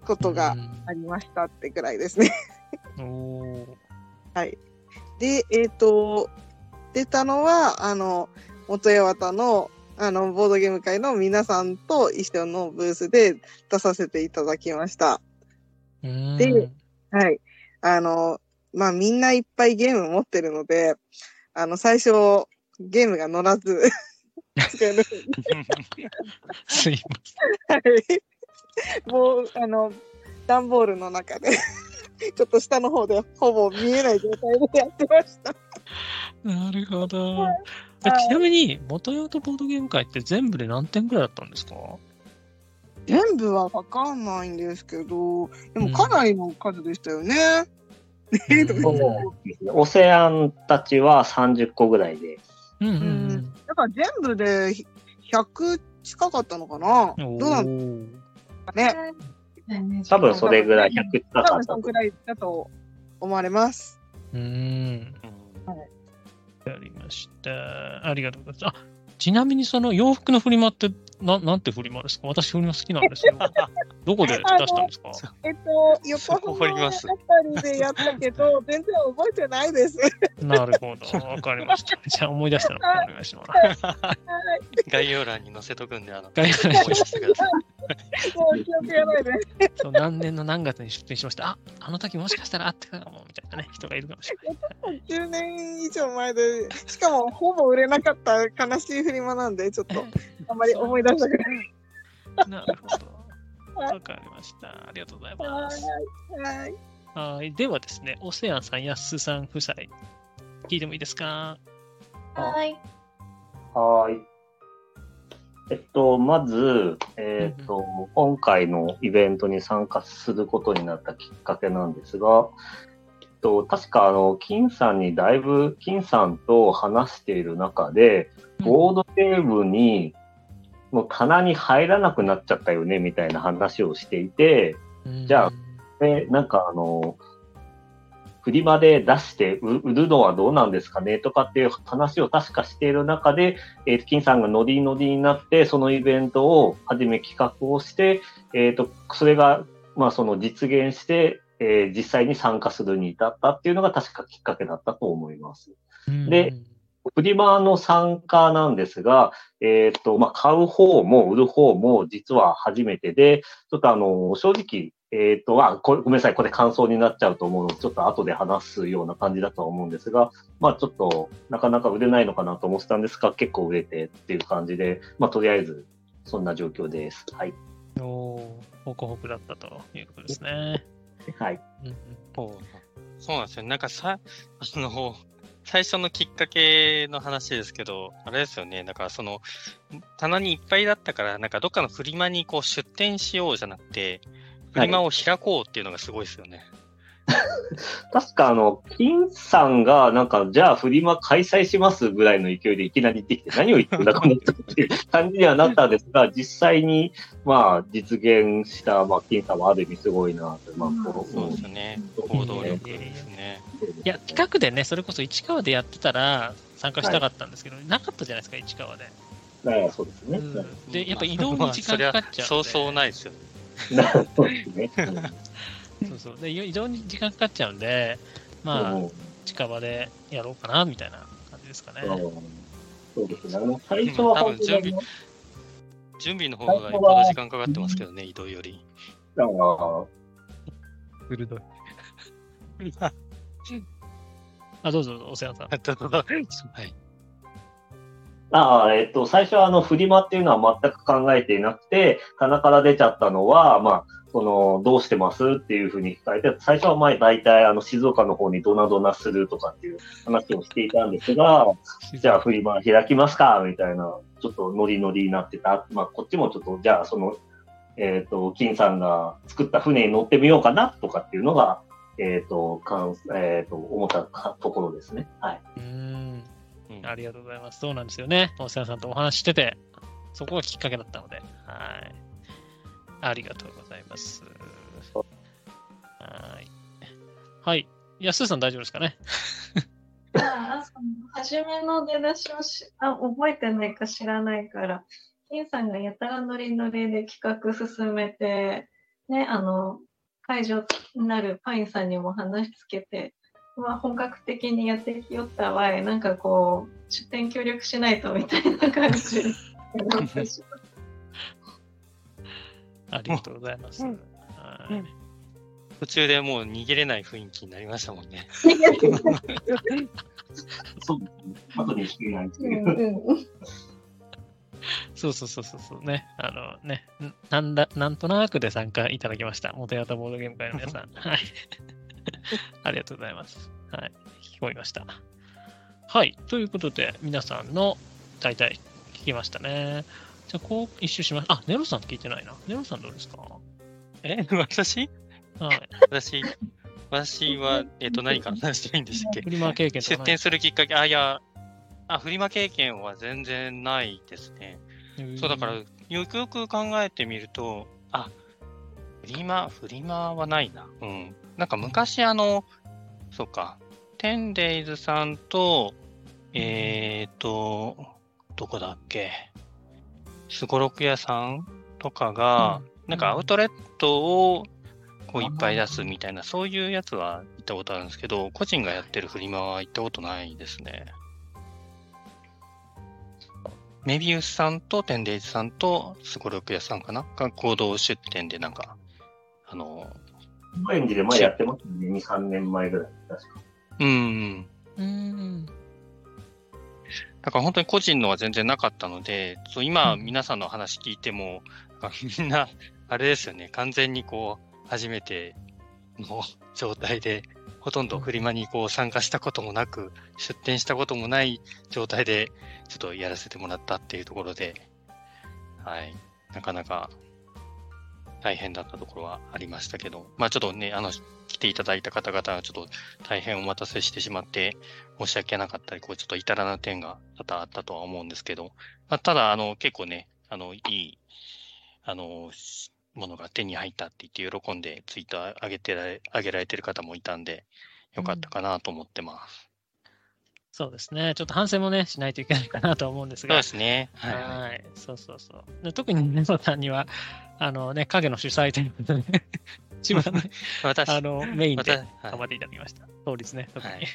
ことがありましたってぐらいですね *laughs* はい。で、えっ、ー、と、出たのは、あの、元八幡の、あの、ボードゲーム会の皆さんと一緒のブースで出させていただきました。で、はい。あの、まあ、みんないっぱいゲーム持ってるので、あの、最初、ゲームが乗らず *laughs* すいません。はい。もう、あの、段ボールの中で *laughs* ちょっと下の方でほぼ見えない状態でやってました。なるほど。はい、ちなみに、元用とボードゲーム会って全部で何点ぐらいだったんですか？全部はわかんないんですけど、でもかなりの数でしたよね。うん、オセアンたちは30個ぐらいで。うんうんうん。だから全部で100近かったのかな？どうなんかね。多分それぐらい100近かった。多分そのぐらいだと思われます。うん。はい。ありました。ありがとうございます。あ、ちなみにその洋服のフリマってななんてフリマですか？私フリマ好きなんですよ。*laughs* どこで出したんですか？えっと、*laughs* 横浜あたりでやったけど、全然覚えてないです。なるほど。わかりました。*laughs* じゃあ思い出したのでお願いします。概要欄に載せとくんで、あの、概要欄に載せてください。もう記憶がないで。そう、何年の何月に出店しました？あ、あの時もしかしたらあってたかも、みたいなね、人がいるかもしれない。10年以上前で、しかもほぼ売れなかった悲しいフリマなんで、ちょっと、あんまり思い出したくない。*laughs* なるほど。わかりました。ありがとうございます。はい。はい。ではですね、オセアンさん、やすさん夫妻、聞いてもいいですか？はい。はい。えっと、まず、えっと、うんうん、今回のイベントに参加することになったきっかけなんですが、えっと、確か、あの、金さんにだいぶ、金さんと話している中で、ボードゲームにもう棚に入らなくなっちゃったよね、みたいな話をしていて、じゃあ、え、なんかあの、フリマで出して売るのはどうなんですかねとかっていう話を確かしている中で、えっ、ー、と、金さんがノリノリになって、そのイベントを初め企画をして、えっ、ー、と、それが、まあその実現して、えー、実際に参加するに至ったっていうのが確かきっかけだったと思います。で、フリマの参加なんですが、えっ、ー、と、まあ、買う方も売る方も実は初めてで、ちょっとあの、正直、えっ、ー、と、あ、ごめんなさい、これ感想になっちゃうと思うので、ちょっと後で話すような感じだとは思うんですが、まあちょっと、なかなか売れないのかなと思ってたんですが、結構売れてっていう感じで、まあとりあえず、そんな状況です。はい。おお、ホクホクだったということですね。はい。うん、そうなんですよ。なんかさ、あの、最初のきっかけの話ですけど、あれですよね。だからその、棚にいっぱいだったから、なんかどっかのフリマにこう出店しようじゃなくて、フリマを開こうっていうのがすごいですよね。確かあの、金さんが、なんか、じゃあフリマ開催しますぐらいの勢いでいきなり言ってきて、何を言ってんだこの人っていう *laughs* 感じにはなったんですが、実際に、まあ、実現した、まあ、金さんはある意味すごいなと、まあ、そうですね。行動力ですね。いや、企画でね、それこそ市川でやってたら参加したかったんですけど、はい、なかったじゃないですか、市川で。ああ、そうですね。うん、で、やっぱ移動に時間かかっちゃう、そうそうないですよね。そ *laughs* うですね。そうそう。で、移動に時間かかっちゃうんで、まあ、近場でやろうかな、みたいな感じですかね。そうですね。あの、最初は、多分準備、準備の方がよっぽど時間かかってますけどね、移動より。ああ。鋭い。*laughs* *laughs* あ、どうぞ、お世話さん。*laughs* はい。ああ、えっと、最初はあの、フリマっていうのは全く考えていなくて、棚から出ちゃったのは、まあ、その、どうしてますっていうふうに聞かれて、最初は前大体あの、静岡の方にドナドナするとかっていう話をしていたんですが、じゃあフリマ開きますかみたいな、ちょっとノリノリになってた。まあ、こっちもちょっと、じゃあその、えっ、ー、と、金さんが作った船に乗ってみようかなとかっていうのが、えっ、ー、と、かんえっ、ー、と、思ったところですね。はい。うんありがとうございます。そうなんですよね。大瀬さんとお話してて、そこがきっかけだったので、はい。ありがとうございます。はい。はい。安田さん大丈夫ですかね？あ初めの出だしをしあ覚えてないか知らないから、金さんがやたらノリノリで企画進めて、ね、あの、会場になるパインさんにも話つけて、まあ、本格的にやってきよったわい、なんかこう、出店協力しないとみたいな感じ *laughs* ありがとうございます。はい途中でもう逃げれない雰囲気になりましたもんね。*laughs* そう後に引けないっていう。そうそうそうそうね。あのね、なんだ、なんとなくで参加いただきました。元ヤタボードゲーム会の皆さん。はい。*laughs* ありがとうございます。はい。聞こえました。はい。ということで、皆さんの大体聞きましたね。じゃあ、こう一周します。あ、ネロさん聞いてないな。ネロさんどうですか？え？*laughs* 私？はい。私、私は、*laughs* えっ、ー、と、何から話したいんでしたっけ？フリマ経験出店するきっかけ、あ、いや、あ、フリマ経験は全然ないですね。そう、だから、よくよく考えてみると、あ、フリマ、フリマはないな。うん。なんか昔、あの、そうか、テンデイズさんと、えっ、ー、と、どこだっけ、すごろく屋さんとかが、うん、なんかアウトレットをこういっぱい出すみたいな、そういうやつは行ったことあるんですけど、個人がやってるフリマは行ったことないですね。メビウスさんとテンデイズさんとすごろく屋さんかな？が合同出店でなんか、あの、高円寺で前やってますね、2、3年前ぐらい、確か。うん。うん。だから本当に個人のは全然なかったので、そう今、皆さんの話聞いても、みんな、あれですよね、完全にこう、初めての状態で、ほとんどフリマにこう参加したこともなく、出店したこともない状態で、ちょっとやらせてもらったっていうところで、はい、なかなか大変だったところはありましたけど、まあちょっとね、あの、来ていただいた方々はちょっと大変お待たせしてしまって申し訳なかったり、こうちょっと至らぬ点が多々あったとは思うんですけど、まあ、ただ、あの、結構ね、あの、いい、あの、ものが手に入ったって言って喜んでツイッター上げてられ、上げられてる方もいたんで、よかったかなと思ってます。うん、そうですね。ちょっと反省もね、しないといけないかなと思うんですが。そうですね。はい。はい、そうそうそう。特にネゾさんには、あのね、影の主催ということで、ね、*laughs* 一番、ね、私あのメインで頑張っていただきました。はい、そうですね、特に。はい、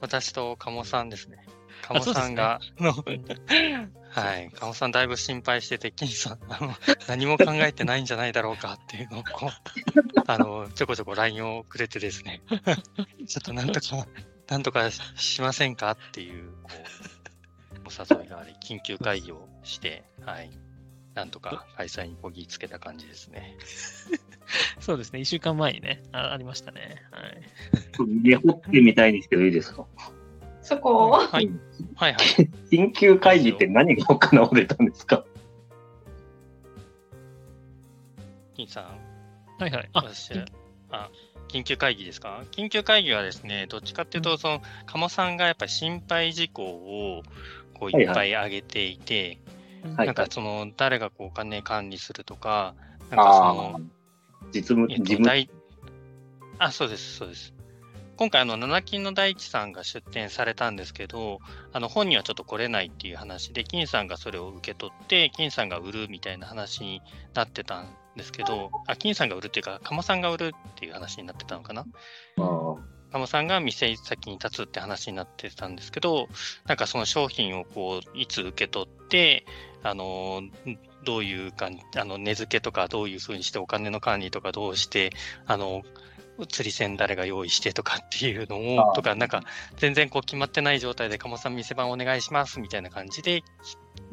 私と鴨さんですね。鴨さんが、ね、*laughs* はい、鴨さんだいぶ心配してて、金さん、あの、何も考えてないんじゃないだろうかっていうのを、こう、*laughs* あの、ちょこちょこ LINE をくれてですね、*laughs* ちょっとなんとか、なんとかしませんかっていう、こう、お誘いがあり、緊急会議をして、はい。なんとか開催にこぎつけた感じですね。そうですね、1週間前にね、あありましたね。はい。リホってみたいんですけど、いいですか？そこはい。はいはい。*laughs* 緊急会議って何が行われたんですか？金さん。はいはい。あ、私、あ、緊急会議ですか？緊急会議はですね、どっちかっていうと、その、鴨さんがやっぱり心配事項を、こう、いっぱい挙げていて、はいはい、なんかその、誰がこう、お金管理するとか、なんかその、実務、えっと、事務あ、そうです、そうです。今回、あの、七金の大地さんが出展されたんですけど、あの、本にはちょっと来れないっていう話で、金さんがそれを受け取って、金さんが売るみたいな話になってたんですけど、あ、金さんが売るっていうか、鴨さんが売るっていう話になってたのかな？鴨さんが店先に立つって話になってたんですけど、なんかその商品をこう、いつ受け取って、あの、どういうかあの、値付けとかどういうふうにしてお金の管理とかどうして、あの、釣り線誰が用意してとかっていうのを、とか、なんか、全然こう決まってない状態で、鴨さん店番お願いしますみたいな感じで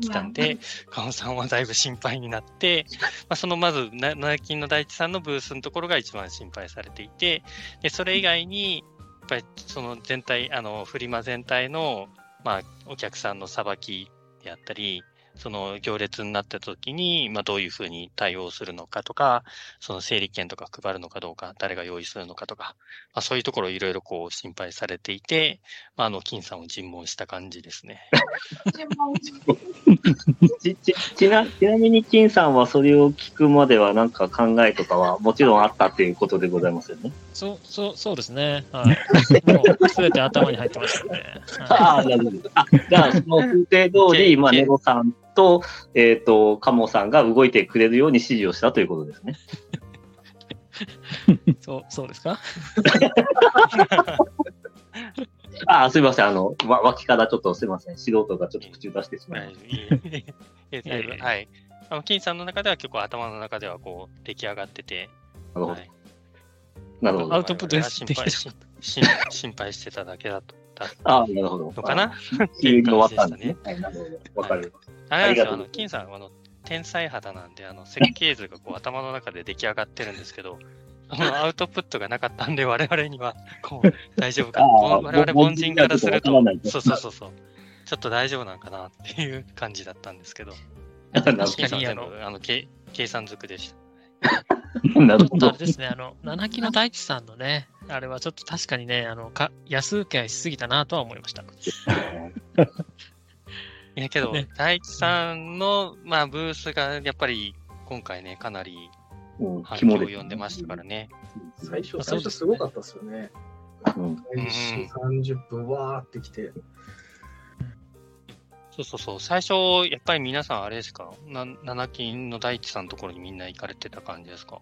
来たんで、鴨さんはだいぶ心配になって、*laughs* まあ、そのまず、七金の大地さんのブースのところが一番心配されていて、でそれ以外に、やっぱりその全体、あの、フリマ全体の、まあ、お客さんのさばきであったり、その行列になった時に、まあ、どういうふうに対応するのかとか、その整理券とか配るのかどうか、誰が用意するのかとか、まあ、そういうところをいろいろこう心配されていて、まあ、あの、金さんを尋問した感じですね。*laughs* ちちちなちなみに金さんはそれを聞くまでは何か考えとかはもちろんあったっていうことでございますよね。そう、そう、そうですね。はい。もうすべて頭に入ってましたね。はい、ああ、なるほど。あ、じゃあその風程通り、まあ、ネロさんと、えっ、ー、と、カモさんが動いてくれるように指示をしたということですね。*laughs* そう、そうですか？*laughs* あすみません。あの、わ、脇からちょっとすみません。素人がちょっと口を出してしまいました。はい。あの、金さんの中では結構頭の中ではこう、出来上がってて。なるほど。はい、なるほど。アウトプット *laughs* 心配心配してただけだと。ああ、なるほど。のかな？急に終わったんですね。はい、なるほど。わかる。あれなんですよ、あの、金さん、あの、天才肌なんで、あの、設計図がこう頭の中で出来上がってるんですけど、*laughs* あの、アウトプットがなかったんで、我々には、こう、*laughs* 大丈夫か？我々凡人からすると、そうそうそうそう。ちょっと大丈夫なんかなっていう感じだったんですけど。*laughs* 確かに、あの、あの計算づくでした。なるほど。あれですね、あの、七木の大地さんのね、あれはちょっと確かにね、あの、か安請けしすぎたなとは思いました。*laughs* いやけど、ね、大地さんの、まあ、ブースがやっぱり今回ね、かなり反響を呼んでましたからね。最初、最初すごかったですよね。うん、30分わーってきて。そうそうそう。最初、やっぱり皆さんあれですか？な七金の大地さんのところにみんな行かれてた感じですか？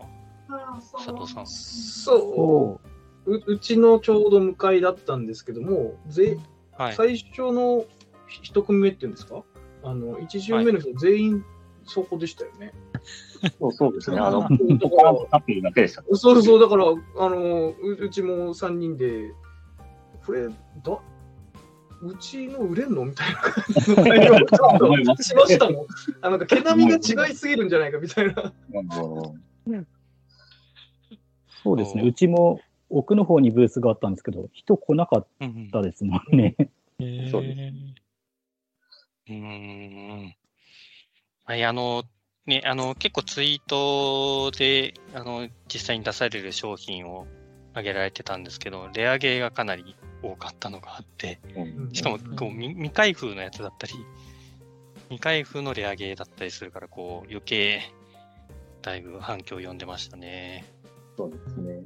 佐藤さん。そうう。うちのちょうど向かいだったんですけども、ぜはい、最初の一組目っていうんですか？あの、一巡目の人全員そこでしたよね。そうそうですね。*laughs* あの、だからだけでした。そうそう、だから、あの、うちも3人で、これ、だ、うちの売れんの？みたいな感じのしましたもん。*laughs* あなんか毛並みが違いすぎるんじゃないかみたいな。そうですね。うちも奥の方にブースがあったんですけど、人来なかったですもんね。そうです。うん。はい、あの、ね、あの、結構ツイートで、あの、実際に出される商品を挙げられてたんですけど、レアゲーがかなり多かったのがあって、しかも、こう、未開封のやつだったり、未開封のレアゲーだったりするから、こう、余計、だいぶ反響を呼んでましたね。そうですね。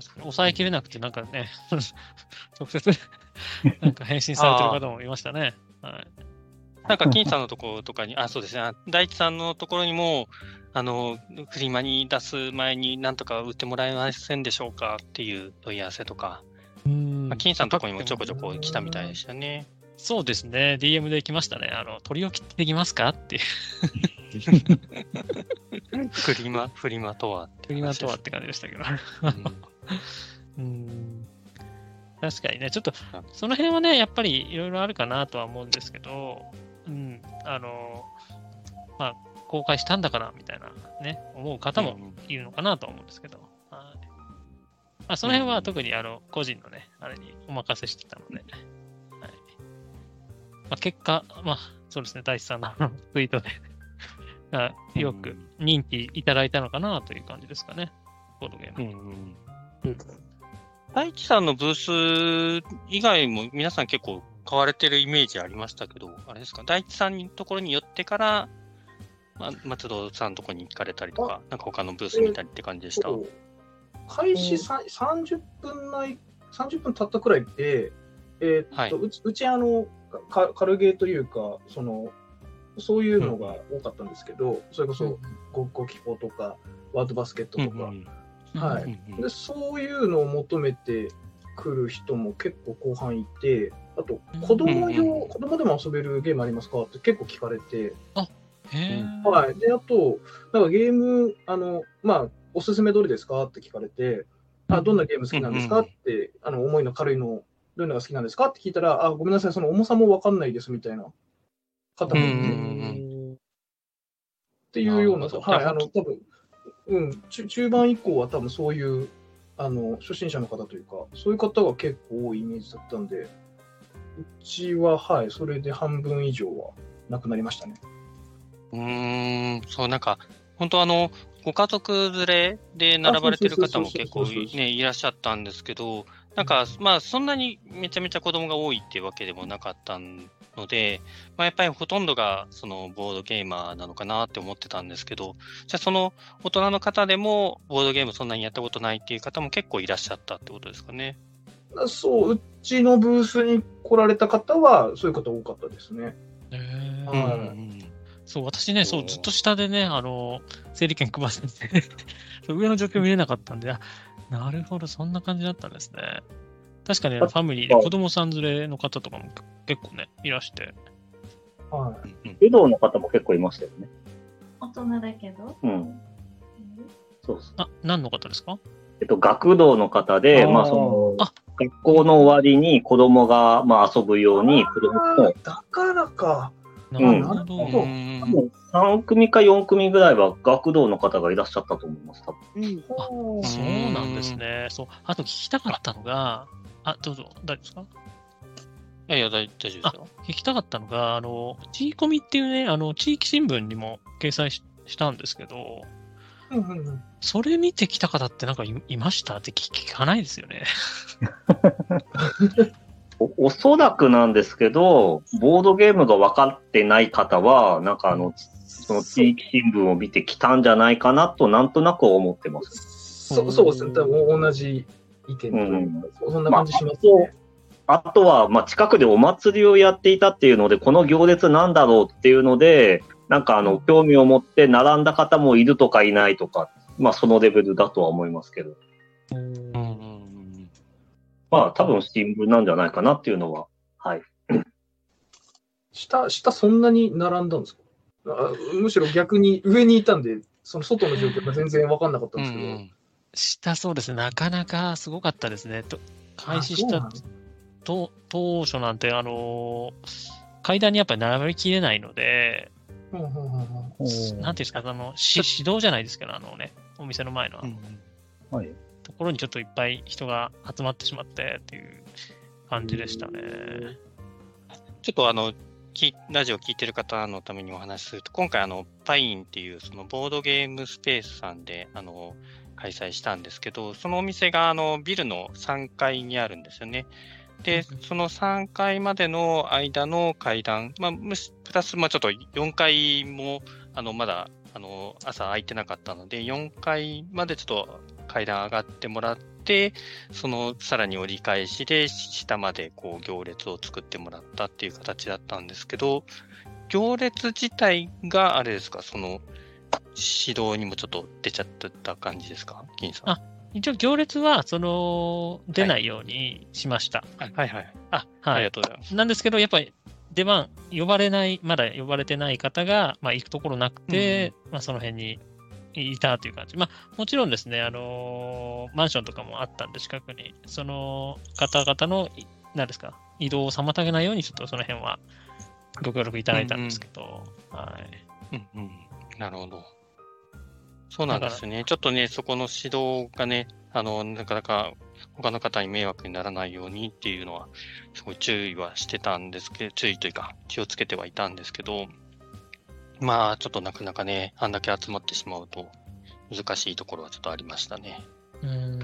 抑えきれなくて、なんかね、直接 *laughs* なんか返信されてる方もいましたね。はい。なんか、金さんのところとかに、あ、そうですね、大地さんのところにも、あの、フリマに出す前になんとか売ってもらえませんでしょうかっていう問い合わせとか、うんまあ、金さんのところにもちょこちょこ来たみたいでしたね。*laughs* そうですね、DM で来ましたね。あの、取り置きってできますかっていう。*laughs* フリマ、フリマとは。フリマとはって感じでしたけど。うん、*laughs* 確かにね、ちょっと、その辺はね、やっぱりいろいろあるかなとは思うんですけど、うん、あの、まあ、公開したんだからみたいなね、思う方もいるのかなと思うんですけど、はい。まあ、その辺は特にあの個人のね、あれにお任せしてたので、はい。まあ、結果、まあ、そうですね、大地さんのツイートでよく認知いただいたのかなという感じですかね。ボードゲーム。うんうん、大地さんのブース以外も皆さん結構買われてるイメージありましたけど、あれですか、大地さんのところに寄ってから、ま、松戸さんのところに行かれたりとか、なんか他のブース見たりって感じでした、えー、開始30分内、30分経ったくらいで、えー、っと、はい、うちうちあのか、軽ゲーというか、その、そういうのが多かったんですけど、うん、それこそゴゴキポとか、ワードバスケットとか、うんうん、はい、で、そういうのを求めてくる人も結構後半いて、あと、子供用、うんうん、子供でも遊べるゲームありますか？って結構聞かれて、あへはい。で、あと、なんかゲーム、あの、まあ、おすすめどれですか？って聞かれて、あどんなゲーム好きなんですか？って、あの重いの軽いの、どういうのが好きなんですか？って聞いたら、あごめんなさい、その重さも分かんないですみたいな。方もいて、っていうような、はい、あの多分うん。中、中盤以降は多分そういうあの初心者の方というか、そういう方が結構多いイメージだったんで、うちは、はい、それで半分以上はなくなりましたね。うん、そう、なんか、本当あの、ご家族連れで並ばれてる方も結構ね、いらっしゃったんですけど、なんか、まあ、そんなにめちゃめちゃ子供が多いっていうわけでもなかったので、まあ、やっぱりほとんどがそのボードゲーマーなのかなって思ってたんですけど、じゃあその大人の方でもボードゲームそんなにやったことないっていう方も結構いらっしゃったってことですかね。そう、うちのブースに来られた方は、そういう方多かったですね。へ、えー、はい、うんそう、私ね、そう、ずっと下でね、あの、整理券配って *laughs* て上の状況見れなかったんで、あ、なるほど、そんな感じだったんですね。確かに、ファミリーで子供さん連れの方とかも結構ね、いらして。はい。武道の方も結構いましたよね。大人だけど？うん。そうあ、何の方ですか？えっと、学童の方で、まあ、その、学校の終わりに子供が、まあ、遊ぶように、子供も。だからか。なるほど。うん、3組か4組ぐらいは学童の方がいらっしゃったと思います、多分。うん、あそうなんですね。そう。あと聞きたかったのが、あ、どうぞ、大丈夫ですか？いやいや、大丈夫ですよ。聞きたかったのが、あの、地域コミっていうね、あの、地域新聞にも掲載したんですけど、それ見てきた方ってなんかいましたって聞かないですよね。*laughs* おおそらくなんですけど、ボードゲームが分かってない方は、なんかあの、その地域新聞を見てきたんじゃないかなと、なんとなく思ってます。そそうですね、多分同じ意見というか、うん、そんな感じしますね。まあ、あとは、まあ、近くでお祭りをやっていたっていうので、この行列なんだろうっていうので、なんかあの、興味を持って並んだ方もいるとかいないとか、まあ、そのレベルだとは思いますけど。まあ、多分新聞なんじゃないかなっていうのは、はい。下、下そんなに並んだんですか？むしろ逆に上にいたんで、その外の状況が全然分かんなかったんですけど。うん、下、そうですね、なかなかすごかったですね。と開始したと当初なんて、あのー、階段にやっぱり並びきれないので、なんていうんですか、あのし指導じゃないですけど、あのね、お店の前の。うんはいところにちょっといっぱい人が集まってしまってっていう感じでしたね。ちょっとあの、ラジオ聞いてる方のためにお話しすると、今回あの、パインっていうそのボードゲームスペースさんで、あの、開催したんですけど、そのお店があの、ビルの3階にあるんですよね。で、その3階までの間の階段、まあ、プラス、まあ、ちょっと4階も、あの、まだ、あの、朝空いてなかったので、4階までちょっと階段上がってもらって、そのさらに折り返しで下までこう行列を作ってもらったっていう形だったんですけど、行列自体があれですか、その指導にもちょっと出ちゃった感じですか、金さん。あ一応行列は、その、出ないようにしました。はい、はい、はい。あ、はい。ありがとうございます。なんですけど、やっぱり、出番、呼ばれない、まだ呼ばれてない方が、まあ、行くところなくて、うん、まあ、その辺にいたという感じ。まあ、もちろんですね、あのー、マンションとかもあったんで、近くに、その方々の、何ですか、移動を妨げないように、ちょっとその辺はご協力いただいたんですけど、うんうん、はい。うんうん。なるほど。そうなんですね。ちょっとね、そこの指導がね、あの、なかなか他の方に迷惑にならないようにっていうのは、すごい注意はしてたんですけど、注意というか気をつけてはいたんですけど、まあ、ちょっとなかなかね、あんだけ集まってしまうと、難しいところはちょっとありましたね。うん。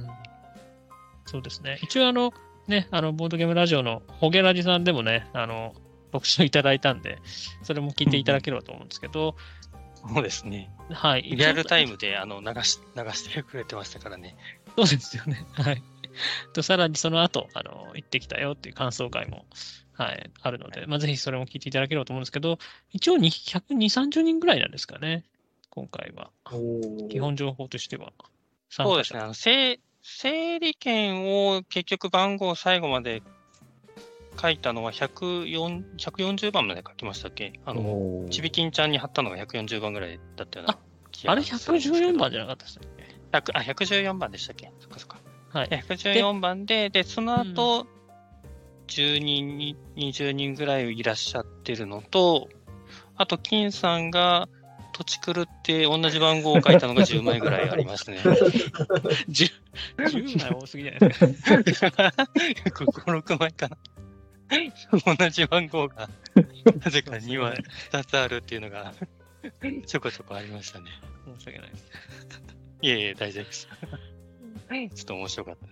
そうですね。一応あの、ね、あの、ボードゲームラジオのホゲラジさんでもね、あの、特集いただいたんで、それも聞いていただければと思うんですけど、そうですね。はい。リアルタイムであの流し流してくれてましたからね。そうですよね。はい。と、さらにその後、あの、行ってきたよっていう感想会も、はい、あるので、まあ、ぜひそれも聞いていただければと思うんですけど、一応120、30人ぐらいなんですかね、今回は。基本情報としては。そうですね。あの整整理券を結局番号最後まで書いたのは104 140番まで書きましたっけ？あの、ちびきんちゃんに貼ったのが140番ぐらいだったようなあれ114番じゃなかったでしたっけあ、114番でしたっけ？そっかそっか。はい。114番で、で、その後、うん、10人、20人ぐらいいらっしゃってるのと、あと、金さんが、土地狂って同じ番号を書いたのが10枚ぐらいありますね。*laughs* 10, 10枚多すぎじゃないですか。*laughs* 5、*laughs* 6枚かな。同じ番号が、*laughs* なぜか2枚、2つあるっていうのが、ちょこちょこありましたね。申し訳ないです。いえいえ、大丈夫です。ちょっと面白かった。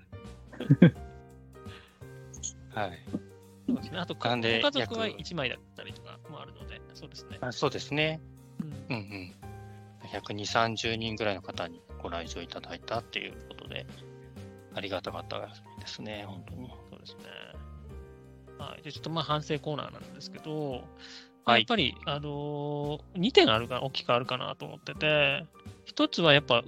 *laughs* はい。そうですね。あと、ご家族は1枚だったりとかもあるので、そうですね。あそうですね。うん、うんうん120、30人ぐらいの方にご来場いただいたっていうことで、ありがたかったですね、本当に。そうですね。はい。で、ちょっとまあ反省コーナーなんですけど、やっぱり、あのー、2点あるか、大きくあるかなと思ってて、一つはやっぱ、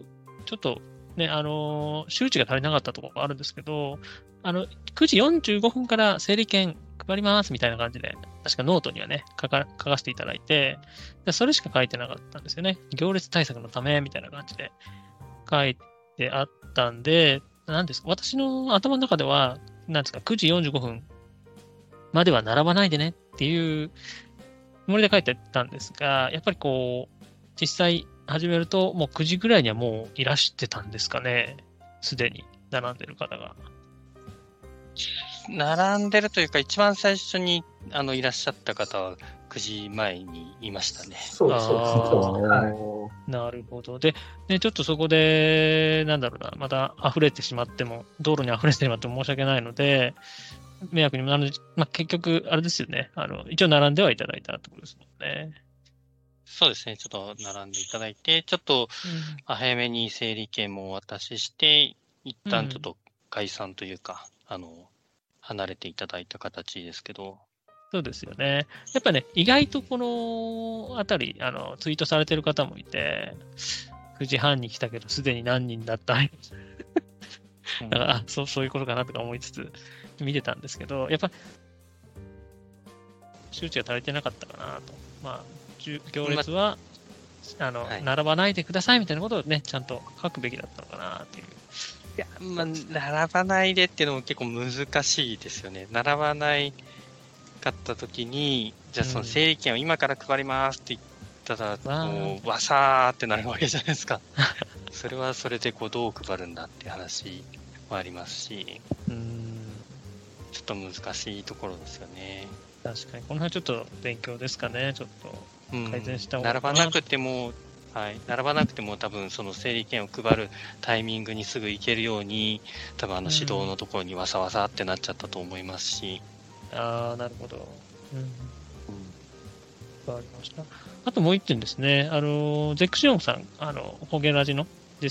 ちょっとね、あのー、周知が足りなかったところがあるんですけど、あの、9時45分から整理券配りますみたいな感じで、確かノートにはね、書か書かせていただいて、でそれしか書いてなかったんですよね。行列対策のためみたいな感じで書いてあったんで、なんですか、私の頭の中では、なんですか、9時45分までは並ばないでねっていうつもりで書いてたんですが、やっぱりこう、実際始めると、もう9時ぐらいにはもういらしてたんですかね。すでに並んでる方が。並んでるというか、一番最初にあのいらっしゃった方は9時前にいましたね。そうそうそう。なるほど。で、ね、ちょっとそこで、なんだろうな、また溢れてしまっても、道路に溢れてしまっても申し訳ないので、迷惑にもなるまあ、結局、あれですよね。あの、一応並んではいただいたってことですもんね。そうですね。ちょっと並んでいただいて、ちょっと早めに整理券もお渡しして、一旦ちょっと解散というか、うん、あの、離れていただいた形ですけど。そうですよね。やっぱね、意外とこのあたり、あの、ツイートされてる方もいて、9時半に来たけど、すでに何人だった。だから、あ、そう、そういうことかなとか思いつつ、見てたんですけど、やっぱ、周知が足りてなかったかなと。まあ、行列は、ま、あの、はい、並ばないでくださいみたいなことをね、ちゃんと書くべきだったのかなっていう。いや、まあ、並ばないでっていうのも結構難しいですよね。並ばないかった時に、じゃあその整理券を今から配りますって言ったら、もう、わさーってなるわけじゃないですか。それはそれでこうどう配るんだって話もありますし。うんちょっと難しいところですよね。確かに、この辺ちょっと勉強ですかね、ちょっと改善した方が、うん、並ばなくても、はい、並ばなくても多分その整理券を配るタイミングにすぐ行けるように、多分あの指導のところにわさわさってなっちゃったと思いますし。うん、ああ、なるほど。うん。わ、かりました。あともう一点ですね、あの、ゼクシオンさん、あの、ホゲラジのゼ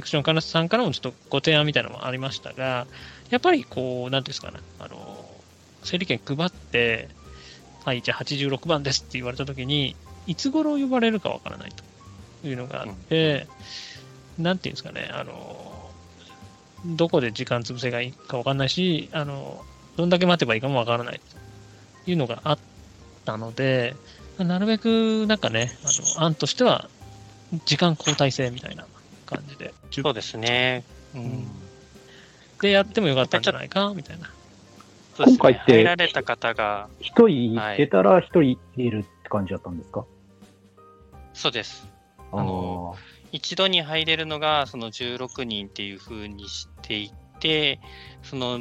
クションカナスさんからもちょっとご提案みたいなのもありましたが、やっぱりこう、なんですかね、あの、整理券配って、はい、じゃあ86番ですって言われたときに、いつ頃呼ばれるかわからないというのがあって、うん、なんていうんですかね、あの、どこで時間潰せがいいかわかんないし、あの、どんだけ待てばいいかもわからないというのがあったので、なるべくなんかね、あの案としては、時間交代制みたいな感じで。そうですね。うん。で、やってもよかったんじゃないかみたいな。今回って、入られた方が、一人出たら一人いるって感じだったんですか、はい、そうです。あの、一度に入れるのが、その16人っていうふうにしていて、その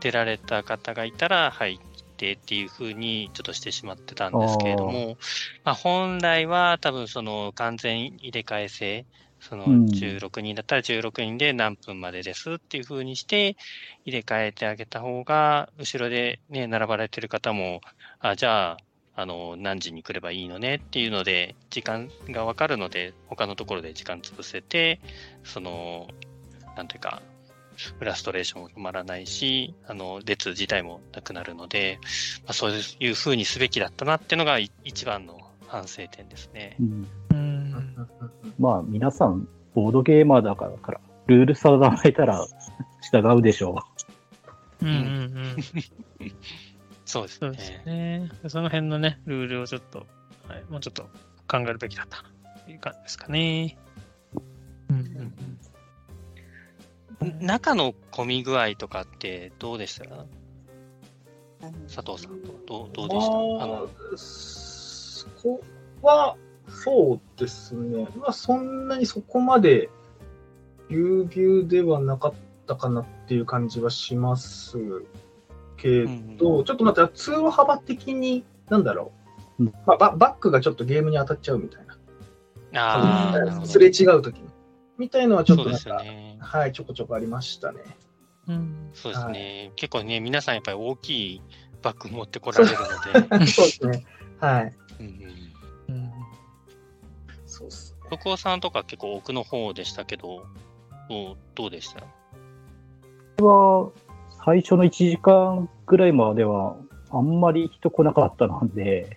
出られた方がいたら入ってっていうふうにちょっとしてしまってたんですけれども、まあ、本来は多分その完全入れ替え制その16人だったら16人で何分までですっていう風にして入れ替えてあげた方が、後ろでね、並ばれてる方も、あ、じゃあ、あの、何時に来ればいいのねっていうので、時間がわかるので、他のところで時間潰せて、その、なんていうか、フラストレーションも止まらないし、あの、列自体もなくなるので、まあ、そういうふうにすべきだったなっていうのが一番の反省点ですね。うん、まあ、皆さん、ボードゲーマーだから、ルール定めたら従うでしょう。うんうんうん。*laughs* そうですね。そうですね。その辺のね、ルールをちょっと、はい、もうちょっと考えるべきだったという感じですかね。うんうん中の混み具合とかってどうでした？佐藤さんとどうどうでした？あのそこは、そうですね。まあ、そんなにそこまでぎゅうぎゅうではなかったかなっていう感じはしますけど、うん、ちょっとまた通話幅的に、なんだろう、うんまあ、バックがちょっとゲームに当たっちゃうみたいな。ああ。すれ違うときに。みたいのはちょっとなんか、ね、はい、ちょこちょこありましたね。うん、そうですね、はい、結構ね、皆さんやっぱり大きいバッグ持ってこられるので。*laughs* そうですね。はい。うんうん、そうっすね。福尾さんとか結構奥の方でしたけど、どうどうでした？は最初の1時間ぐらいまではあんまり人来なかったので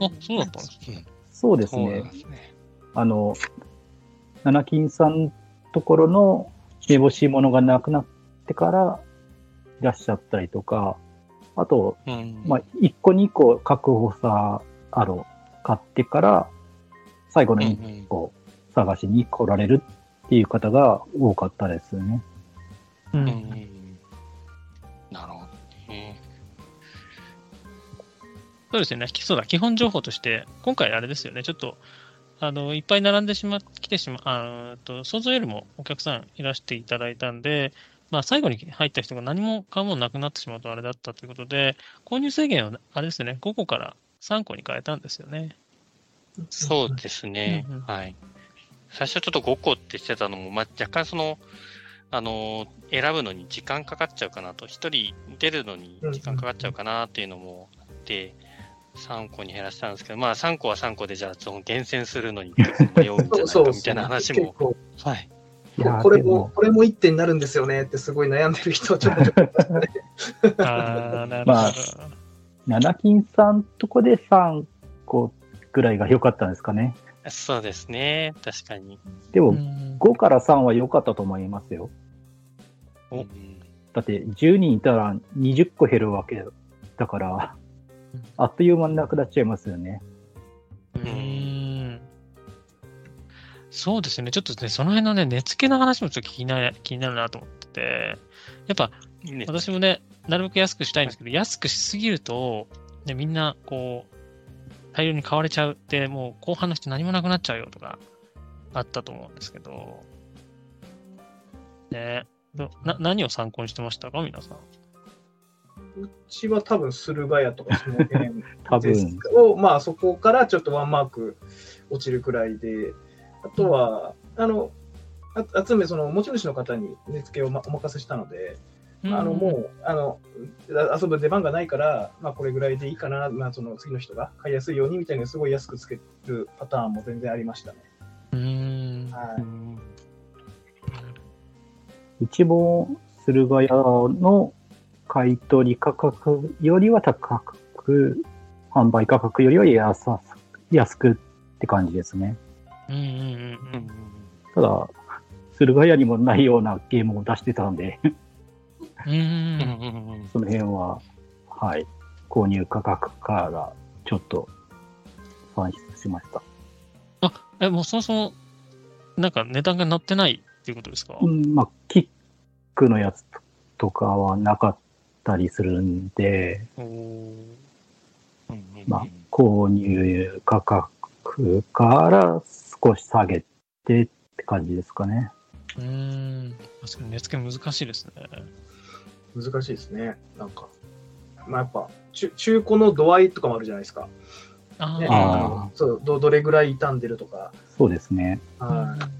あ、そうだったんですね。そうですね。あの、七金さんところのめぼしいものがなくなってからいらっしゃったりとか、あと、うん、まあ、1個2個確保さある買ってから、最後の1個探しに来られるっていう方が多かったですね。うん。うん、なるほどね。そうですね。そうだ、基本情報として、今回あれですよね。ちょっと、あの、いっぱい並んでしま、来てしま、あと、想像よりもお客さんいらしていただいたんで、まあ、最後に入った人が何も買うものなくなってしまうとあれだったということで、購入制限を、あれですね、5個から3個に変えたんですよね。そうですね。うんうん、はい。最初ちょっと5個ってしてたのも、まあ、若干その、あのー、選ぶのに時間かかっちゃうかなと、1人出るのに時間かかっちゃうかなっていうのもあって、3個に減らしたんですけど、まあ3個は3個でじゃあその厳選するのに迷うんじゃないかみたいな話も。はい。これも、これも1点になるんですよねってすごい悩んでる人はちょっとちょっと。*laughs* ああ、なるほど。まあ、七金さんとこで3個ぐらいが良かったんですかね。そうですね。確かに。でも、5から3は良かったと思いますよ。だって10人いたら20個減るわけだから、あっという間になくなっちゃいますよね。うん。そうですね。ちょっとね、その辺のね、値付けの話もちょっと気になる気になるなと思ってて、やっぱ、私もね、なるべく安くしたいんですけど、安くしすぎると、ね、みんな、こう、大量に買われちゃうって、もう後半の人何もなくなっちゃうよとか、あったと思うんですけど、ね、な何を参考にしてましたか、皆さん。うちは多分駿河屋とかその辺です *laughs* を、まあそこからちょっとワンマーク落ちるくらいで、あとは、あの、あ集め、その持ち主の方に値付けを、ま、お任せしたので、うん、あのもうあの遊ぶ出番がないから、まあ、これぐらいでいいかな、まあ、その次の人が買いやすいようにみたいなすごい安くつけるパターンも全然ありましたね。うん。はい、うちも駿河屋の買取価格よりは高く、販売価格よりは安安くって感じですね。うんうんうん、ただ、駿河屋にもないようなゲームを出してたんでうんその辺は、はい、購入価格からちょっと算出しました。あ、え、もうそもそも、なんか値段が乗ってないっていうことですか？うん、まあ、キックのやつとかはなかったりするんで、まあ、購入価格から少し下げてって感じですかね。うん、確かに値付け難しいですね。難しいですね。なんか、まあやっぱ中、中古の度合いとかもあるじゃないですか。ね、あそうどどれぐらい傷んでるとか。そうですね。はい。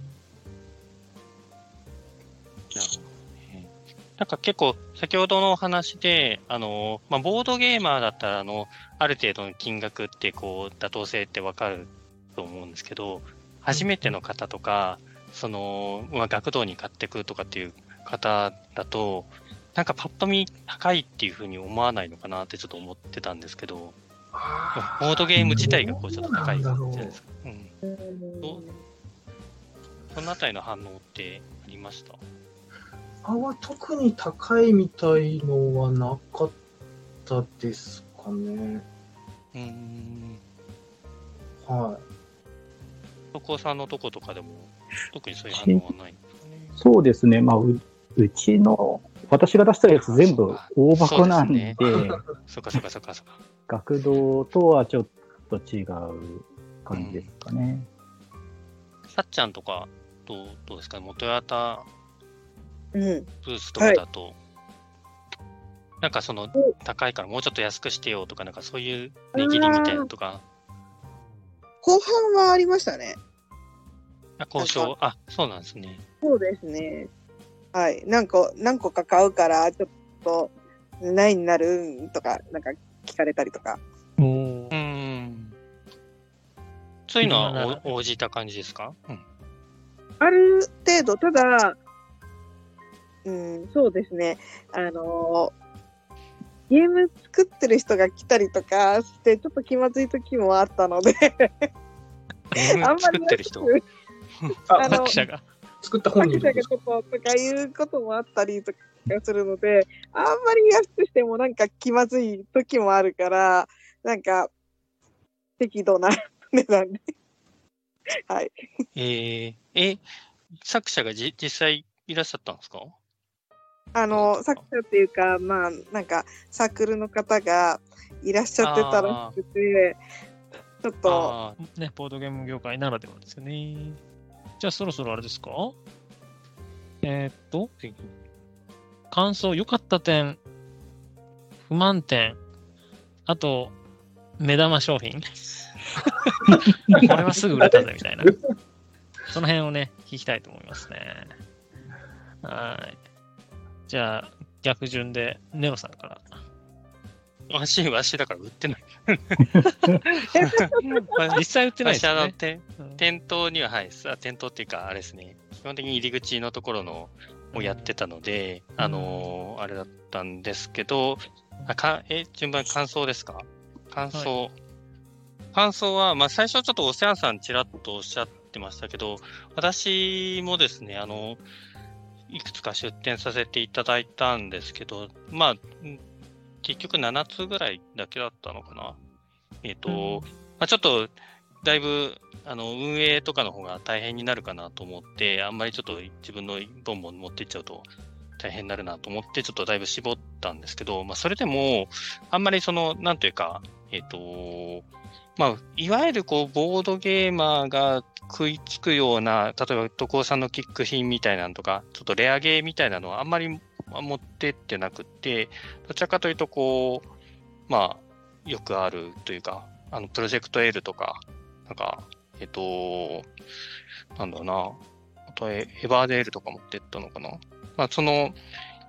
なんか結構、先ほどのお話で、あの、まあ、ボードゲーマーだったら、あの、ある程度の金額ってこう、妥当性ってわかると思うんですけど、初めての方とか、その、まあ、学童に買ってくとかっていう方だと、なんかパッと見高いっていうふうに思わないのかなってちょっと思ってたんですけど、ボードゲーム自体がこうちょっと高いじゃないですか。うん。そのあたりの反応ってありました？あは特に高いみたいのはなかったですかね。うん。はい。そこさんのとことかでも、特にそういう反応はないんですかね？そうですね。まあ、ううちの、私が出したやつ全部大箱なんで、そっかそっかそっかそっか。学童とはちょっと違う感じですかね。さっちゃんとか、どうどうですか？元ヤタブースとかだと、はい、なんかその、高いからもうちょっと安くしてよとか、なんかそういう値切りみたいなとか。後半はありましたね。あ交渉、あ、そうなんですね。そうですね。はい。何個、何個か買うから、ちょっと、何になるとか、なんか聞かれたりとか。うん。そういうのは応じた感じですか、うん、ある程度、ただ、うん、そうですね。あのー、ゲーム作ってる人が来たりとかして、ちょっと気まずい時もあったのであんまり。作ってる人？*laughs* あの *laughs* 作者が。作った本人がちょっととかいうこともあったりとかするので、あんまり安くしてもなんか気まずい時もあるから、なんか適度な値段ではい。えー、え、作者がじ実際いらっしゃったんですかあの、作者っていうか、まあ、なんか、サークルの方がいらっしゃってたらしくて、ちょっと。ね、ボードゲーム業界ならではですよね。じゃあ、そろそろあれですか？えー、っと、感想、良かった点、不満点、あと、目玉商品。*laughs* これはすぐ売れたぜ、みたいな。その辺をね、聞きたいと思いますね。はい。じゃあ、逆順で、ネオさんから。わし、わしだから売ってない。*laughs* 実際売ってないですね。あの店店頭には、はい、店頭っていうか、あれですね、基本的に入り口のところのをやってたので、うん、あのー、あれだったんですけど、あかえ順番感想ですか？感想。はい、感想は、まあ、最初ちょっとオセアンさんちらっとおっしゃってましたけど、私もですね、あの、いくつか出展させていただいたんですけど、まあ、結局7つぐらいだけだったのかな？えっ、ー、と、うん、まあ、ちょっと、だいぶ、あの、運営とかの方が大変になるかなと思って、あんまりちょっと自分のボンボン持っていっちゃうと大変になるなと思って、ちょっとだいぶ絞ったんですけど、まあ、それでも、あんまりその、なんというか、えっ、ー、と、まあ、いわゆるこう、ボードゲーマーが食いつくような、例えば、徳尾さんのキック品みたいなのとか、ちょっとレアゲーみたいなのはあんまりま持ってってなくて、どちらかというと、こう、まあ、よくあるというか、あの、プロジェクト L とか、なんか、えっと、なんだろうな、あとエバーデールとか持ってったのかな。まあ、その、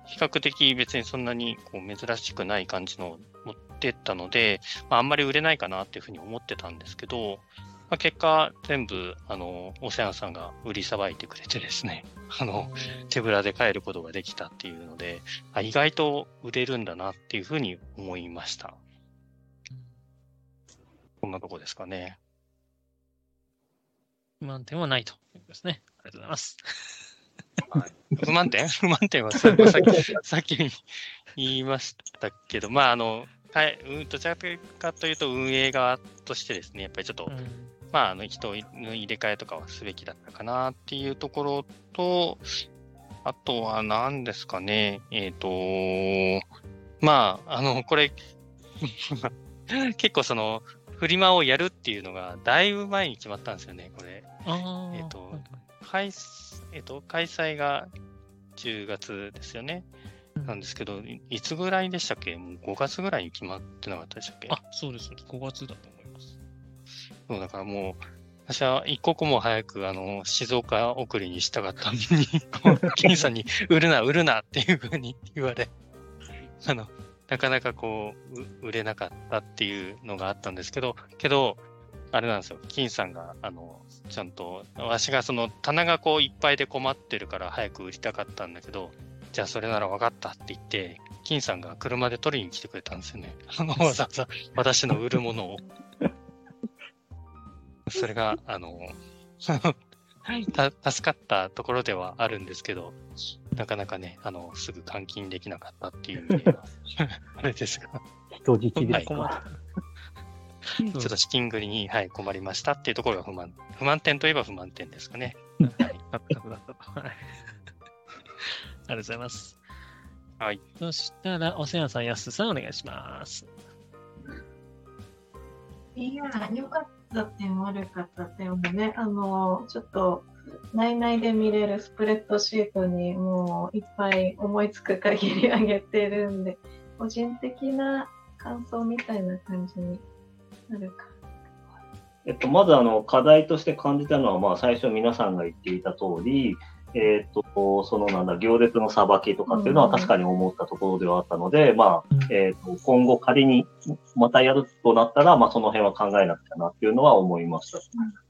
比較的別にそんなにこう珍しくない感じの持ってったので、まあ、あんまり売れないかなっていうふうに思ってたんですけど、まあ、結果、全部、あの、オセアンさんが売りさばいてくれてですね、*laughs* あの、手ぶらで帰ることができたっていうので、あ意外と売れるんだなっていうふうに思いました。こんなとこですかね。不満点はないということですね。ありがとうございます。はい、不満点？*laughs* 不満点はさっき、さっき言いましたけど、まあ、あの、はい、うん、どちらかというと運営側としてですね、やっぱりちょっと、うん、まあ、あの、人の入れ替えとかはすべきだったかなっていうところと、あとは何ですかね、えっ、ー、と、まあ、あの、これ *laughs* 結構その、フリマをやるっていうのが、だいぶ前に決まったんですよね、これ。えっ、ー、と、開、えっ、ー、と、開催が10月ですよね。なんですけど、いつぐらいでしたっけ？もう ?5 月ぐらいに決まってなかったでしたっけ？あ、そうです。5月だと思。そうだからもう、私は一刻も早く、あの、静岡送りにしたかったのに、金さんに、売るな、売るなっていうふうに言われ、あの、なかなかこう、売れなかったっていうのがあったんですけど、けど、あれなんですよ、金さんが、あの、ちゃんと、わしがその棚がこういっぱいで困ってるから早く売りたかったんだけど、じゃあそれなら分かったって言って、金さんが車で取りに来てくれたんですよね。あの、わざわざ私の売るものを。それが、*laughs* あの、た助かったところではあるんですけど、なかなかね、あの、すぐ換金できなかったっていう意味では、*laughs* あれですが。人質ですか、はい、ちょっと資金繰りに、はい、困りましたっていうところが不満、不満点といえば不満点ですかね。はい。ありがとうございます。はい。そしたら、おせやさん、やすさん、お願いします。いや、よかった点悪かった点もね、あの、ちょっと、内々で見れるスプレッドシートにもういっぱい思いつく限り上げてるんで、個人的な感想みたいな感じになるか。えっと、まずあの課題として感じたのは、まあ、最初皆さんが言っていた通り、えっ、と、そのなんだ、行列のさばきとかっていうのは確かに思ったところではあったので、うん、まあ、えっ、と、今後仮にまたやるとなったら、まあ、その辺は考えなくちゃなっていうのは思いました。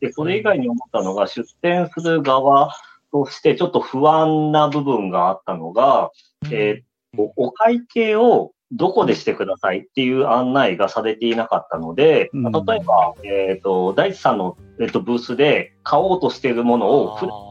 で、それ以外に思ったのが、出店する側としてちょっと不安な部分があったのが、えっ、と、お会計をどこでしてくださいっていう案内がされていなかったので、例えば、えっ、と、大地さんの、えっとブースで買おうとしているものを、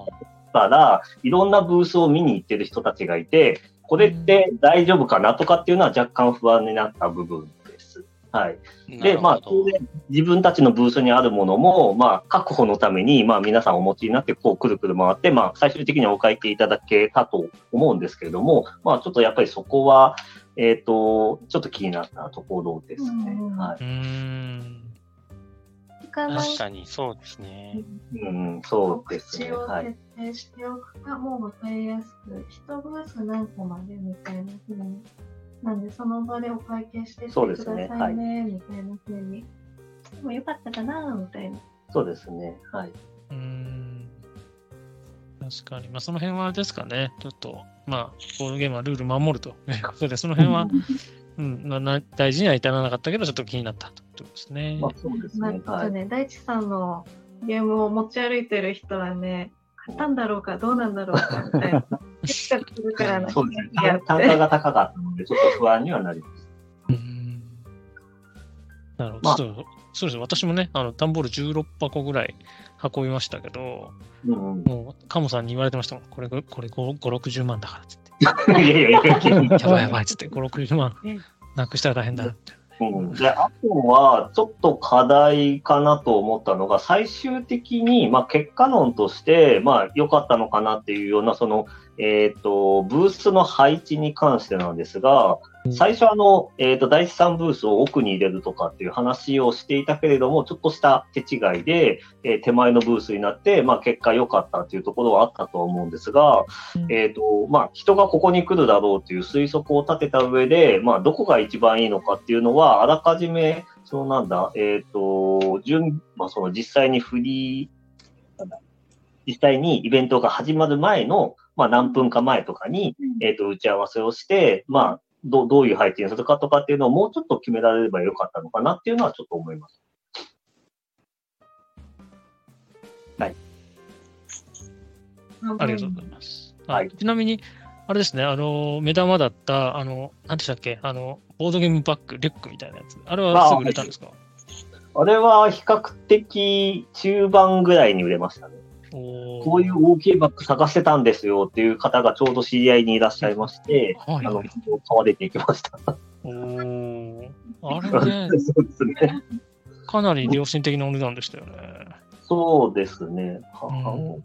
から、いろんなブースを見に行ってる人たちがいて、これって大丈夫かなとかっていうのは若干不安になった部分です。はい。で、まあ、当然、自分たちのブースにあるものも、まあ、確保のために、まあ、皆さんお持ちになって、こう、くるくる回って、まあ、最終的にはお会計いただけたと思うんですけれども、まあ、ちょっとやっぱりそこは、えっ、ー、と、ちょっと気になったところですね。はい。確かに、そうですね。うん、そうですね。はい。設定しておくか、もう分かりやすく、一ブース何個までみたいなふうに。なんで、その場でお会計しててくださいね、ねはい、みたいなふうに。でもよかったかな、みたいな。そうですね。はい。うん。確かに。まあ、その辺はですかね。ちょっと、まあ、ボードゲームはルール守るということで、その辺は *laughs* うん、まあ、大事には至らなかったけど、ちょっと気になったということですね。まあ、そうですね。なんかね、大地さんのゲームを持ち歩いてる人はね、買ったんだろうか、どうなんだろうか、みたいな。するからな。そうですね。単価が高かったので、ちょっと不安にはなります。うん。なるほど。まあ、そうですね。私もね、あの、段ボール16箱ぐらい運びましたけど、うん、もう、カモさんに言われてましたもん。これ、これ5、5、60万だからっつって。*laughs* いやいやいや、やばいやばいっつって、5、60万なくしたら大変だって。うん、であとは、ちょっと課題かなと思ったのが、最終的に、まあ、結果論として、まあ、良かったのかなっていうような、その、えっ、ー、と、ブースの配置に関してなんですが、最初あの、えっ、ー、と、第3ブースを奥に入れるとかっていう話をしていたけれども、ちょっとした手違いで、えー、手前のブースになって、まあ結果良かったっていうところはあったと思うんですが、うん、えっ、と、まあ人がここに来るだろうっていう推測を立てた上で、まあどこが一番いいのかっていうのは、あらかじめ、そのなんだ、えっ、と、順、まあその実際にフリー、実際にイベントが始まる前の、まあ何分か前とかに、えっ、と、打ち合わせをして、まあどどういう配置にするかとかっていうのをもうちょっと決められればよかったのかなっていうのはちょっと思います。はい。ありがとうございます。はい、ちなみに、あれですね、あの、目玉だった、あの、なんでしたっけ、あの、ボードゲームバッグ、リュックみたいなやつ。あれはすぐ売れたんですか？あれは比較的中盤ぐらいに売れましたね。こういう大きいバッグ探してたんですよっていう方がちょうど知り合いにいらっしゃいまして、はい、あの、買われていきました。お *laughs* あれね、そうですね。かなり良心的なお値段でしたよね。そうですね。半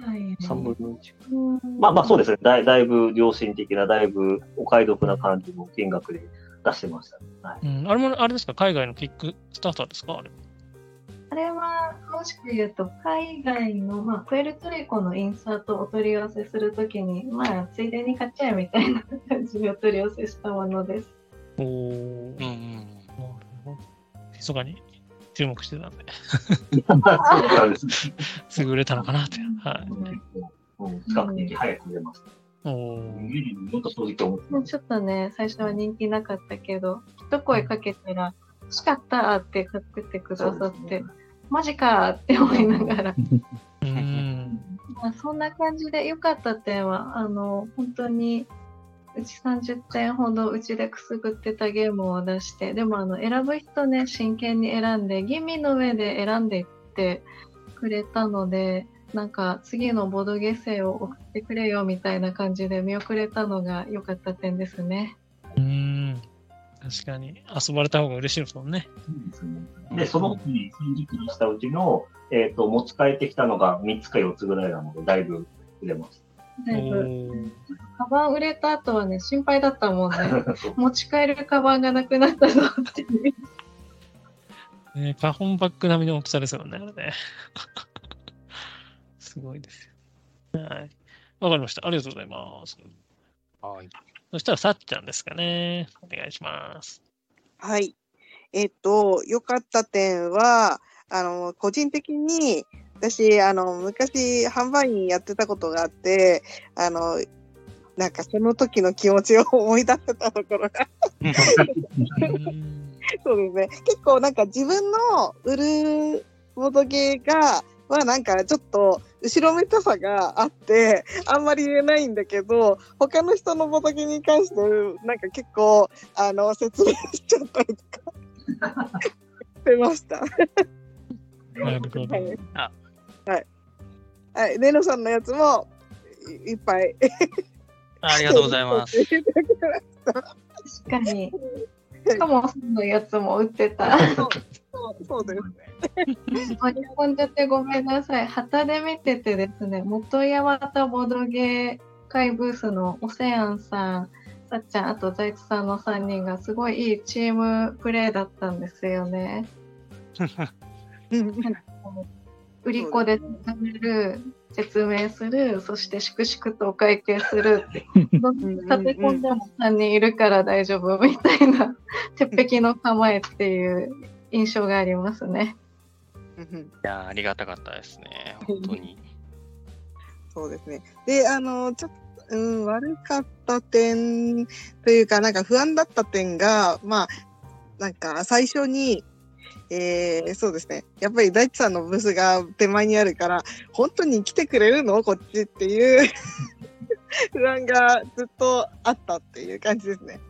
3分の1。まあまあそうですねだい。だいぶ良心的な、だいぶお買い得な感じの金額で出してました、ね、はい、うん。あれも、あれですか？海外のキックスターターですか？あれあれは、詳しく言うと、海外の、まあ、プエルトリコのインサートをお取り寄せするときに、まあ、ついでに買っちゃえみたいな感じでお取り寄せしたものです。おー。うんうん。密かに注目してたんで。*laughs* すぐ売れたのかなって。はい。比較的早く売れました。おちょっとね、最初は人気なかったけど、一声かけたら、欲しかったって買っててくださって、ね、マジかって思いながら。うんまあ、そんな感じで良かった点は、あの、本当に、うち30点ほどうちでくすぐってたゲームを出して、でもあの、選ぶ人ね、真剣に選んで、吟味の上で選んでいってくれたので、なんか次のボードゲーセを送ってくれよみたいな感じで見送れたのが良かった点ですね。うん、確かに遊ばれた方が嬉しいですもんね。で、その他に30キロしたうちの、えっ、ー、と、持ち帰ってきたのが3つか4つぐらいなので、だいぶ売れます。だいぶ。カバン売れた後はね、心配だったもんね。*laughs* 持ち帰るカバンがなくなったぞっていう。ね、パフォンバッグ並みの大きさですよね、あれね。*laughs* すごいですよ。はい。わかりました。ありがとうございます。はい。そしたら、さっちゃんですかね。お願いします。はい。えっと、良かった点は、あの、個人的に、私、あの、昔、販売員やってたことがあって、あの、なんかその時の気持ちを思い出せたところが *laughs* そうですね。結構なんか自分の売るボードゲーが、はなんかちょっと後ろめたさがあって、あんまり言えないんだけど、他の人のボドゲに関して、なんか結構、あの、説明しちゃったりとかしてました。なるほど。はい。はい。はい。ネノさんのやつもいっぱい。ありがとうございます。*laughs* 確かに。しかも、そのやつも売ってた。そうそうですね。日本じゃってごめんなさい。旗で見ててですね、元山田ボドゲー会ブースのオセアンさん、さっちゃん、あと財津さんの3人がすごいいいチームプレーだったんですよね。*laughs* 売り子で食べる、説明する、そして粛々とお会計するって、*laughs* 立て込んでも3人いるから大丈夫みたいな、*laughs* 鉄壁の構えっていう印象がありますね。いやありがたかったですね、本当に。そうですね。で、あの、ちょっと、うん、悪かった点というか、なんか不安だった点が、まあ、なんか最初に、えー、そうですね。やっぱり大地さんのブースが手前にあるから、本当に来てくれるの？こっちっていう不安がずっとあったっていう感じですね。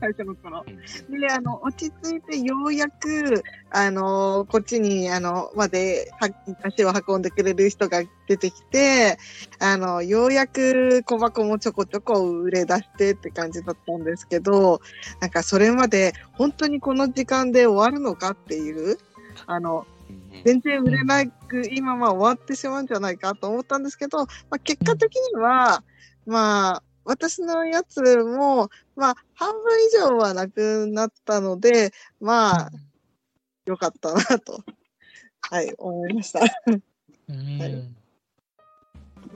最初の頃。で、あの、落ち着いてようやく、あの、こっちに、あの、まで、足を運んでくれる人が出てきて、あの、ようやく小箱もちょこちょこ売れ出してって感じだったんですけど、なんかそれまで本当にこの時間で終わるのかっていう、あの、全然売れなく、今まあ終わってしまうんじゃないかと思ったんですけど、まあ、結果的には、まあ、私のやつも、まあ、半分以上はなくなったので、まあ、よかったなと、はい、思いました。うん。はい。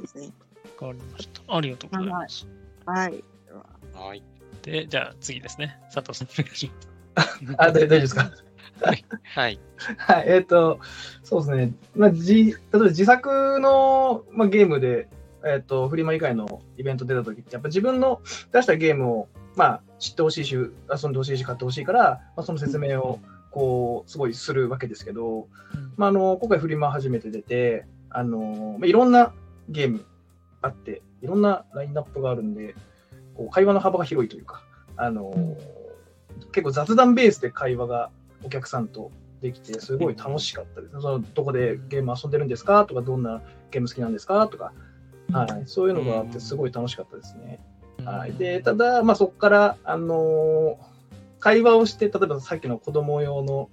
ですね。わかりました。ありがとうございます。はい。はい。で、じゃあ次ですね。佐藤さん、お願いします。*laughs* あ、大丈夫ですか？はい。はい。はい、えっ、ー、と、そうですね。まあ、じ例えば自作の、まあ、ゲームで、えっ、ー、と、フリマ以外のイベント出た時って、やっぱ自分の出したゲームを、まあ、知ってほしいし、遊んでほしいし、買ってほしいから、まあ、その説明を、こう、すごいするわけですけど、うん、まあ、あの、今回フリマ初めて出て、あの、まあ、いろんなゲームあって、いろんなラインナップがあるんで、こう会話の幅が広いというか、あの、うん、結構雑談ベースで会話がお客さんとできて、すごい楽しかったです。そのどこでゲーム遊んでるんですか？とか、どんなゲーム好きなんですか？とか、はい、そういうのがあって、すごい楽しかったですね。はい、でただ、まあ、そこから、あのー、会話をして、例えばさっきの子供用の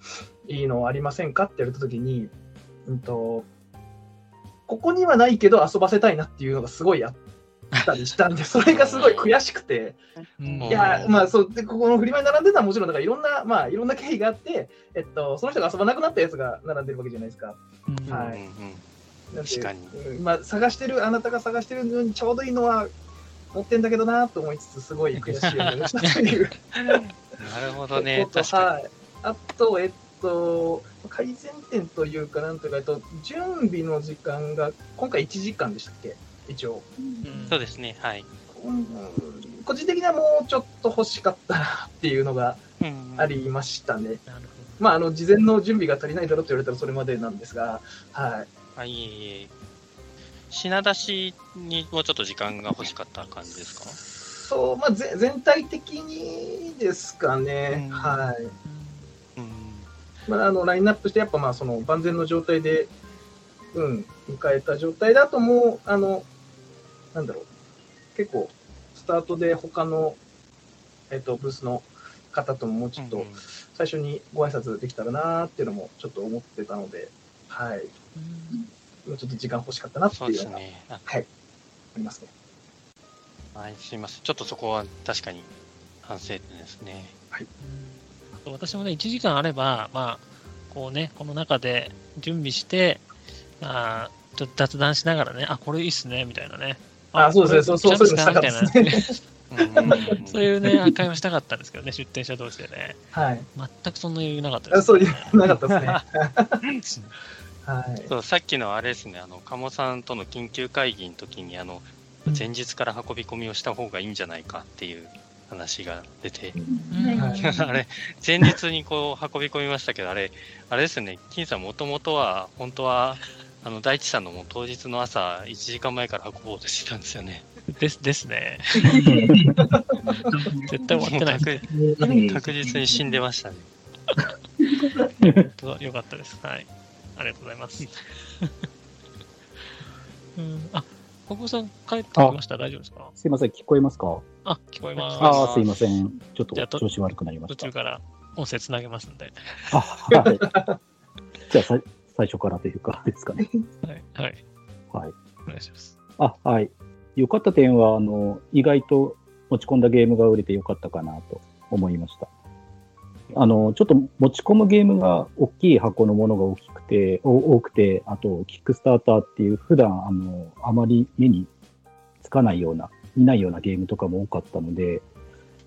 いいのありませんかって言われたときに、うんと、ここにはないけど遊ばせたいなっていうのがすごいあったりしたんで、*laughs* それがすごい悔しくて、いや、まあ、そうでここのフリマに並んでたらもちろん、だからいろんな、まあ、いろんな経緯があって、えっと、その人が遊ばなくなったやつが並んでるわけじゃないですか。はい。確かに。まあ、探してる、あなたが探してるのにちょうどいいのは持ってんだけどなと思いつつ、すごい悔しい思いをしたという。*laughs* なるほどね。確かに。はいあと、えっと、改善点というか、なんというか、えっと、準備の時間が、今回1時間でしたっけ？一応。そうですね、はい。うん、個人的にはもうちょっと欲しかったなっていうのがありましたね。まあ、あの、事前の準備が足りないだろうと言われたらそれまでなんですが、はい。あ、いえいえ。品出しにもうちょっと時間が欲しかった感じですか？そう、まあ、ぜ全体的にですかね、はい。まあ、あのラインナップして、やっぱまあその万全の状態で、うん、迎えた状態だと、もう、あの、なんだろう、結構、スタートで他の、えっ、と、ブースの方とももうちょっと、最初にご挨拶できたらなっていうのもちょっと思ってたので、はい。もうちょっと時間欲しかったなっていうような、ね、はい、ありますね。はい、すみません。ちょっとそこは確かに反省点ですね。はい。私もね、1時間あれば、まあ、こうね、この中で準備して、まあ、ちょっと雑談しながらね、あ、これいいっすね、みたいなね。あ、そうですね、そうそういうのしたかったですね。そういうね、会話したかったんですけどね、出店者同士でね。はい。全くそんな余裕なかったです、ね。そうなかったですね。はい、そうさっきのあれですね、あの鴨さんとの緊急会議の時にあの前日から運び込みをした方がいいんじゃないかっていう話が出て、*laughs* あれ、前日にこう運び込みましたけど、あれ、あれですね、金さん、もともとは、本当は、あの大地さんのも当日の朝、1時間前から運ぼうとしてたんですよね。ですですね。*laughs* 絶対終わってない確。確実に死んでましたね。*laughs* よかったです。はい。ありがとうございます。*laughs* うん、あ小久さん、帰ってきました？大丈夫ですか？すいません、聞こえますか？あ、聞こえます。あすいません。ちょっと調子悪くなりました。途中から音声つなげますんで。あ、はい。*laughs* じゃあ、最初からというか、ですかね。はい。はい。はい。お願いします。あ、はい。良かった点は、あの、意外と持ち込んだゲームが売れてよかったかなと思いました。あの、ちょっと持ち込むゲームが大きい箱のものが大きくて、多くて、あと、キックスターターっていう普段、あの、あまり目につかないような、見ないようなゲームとかも多かったので、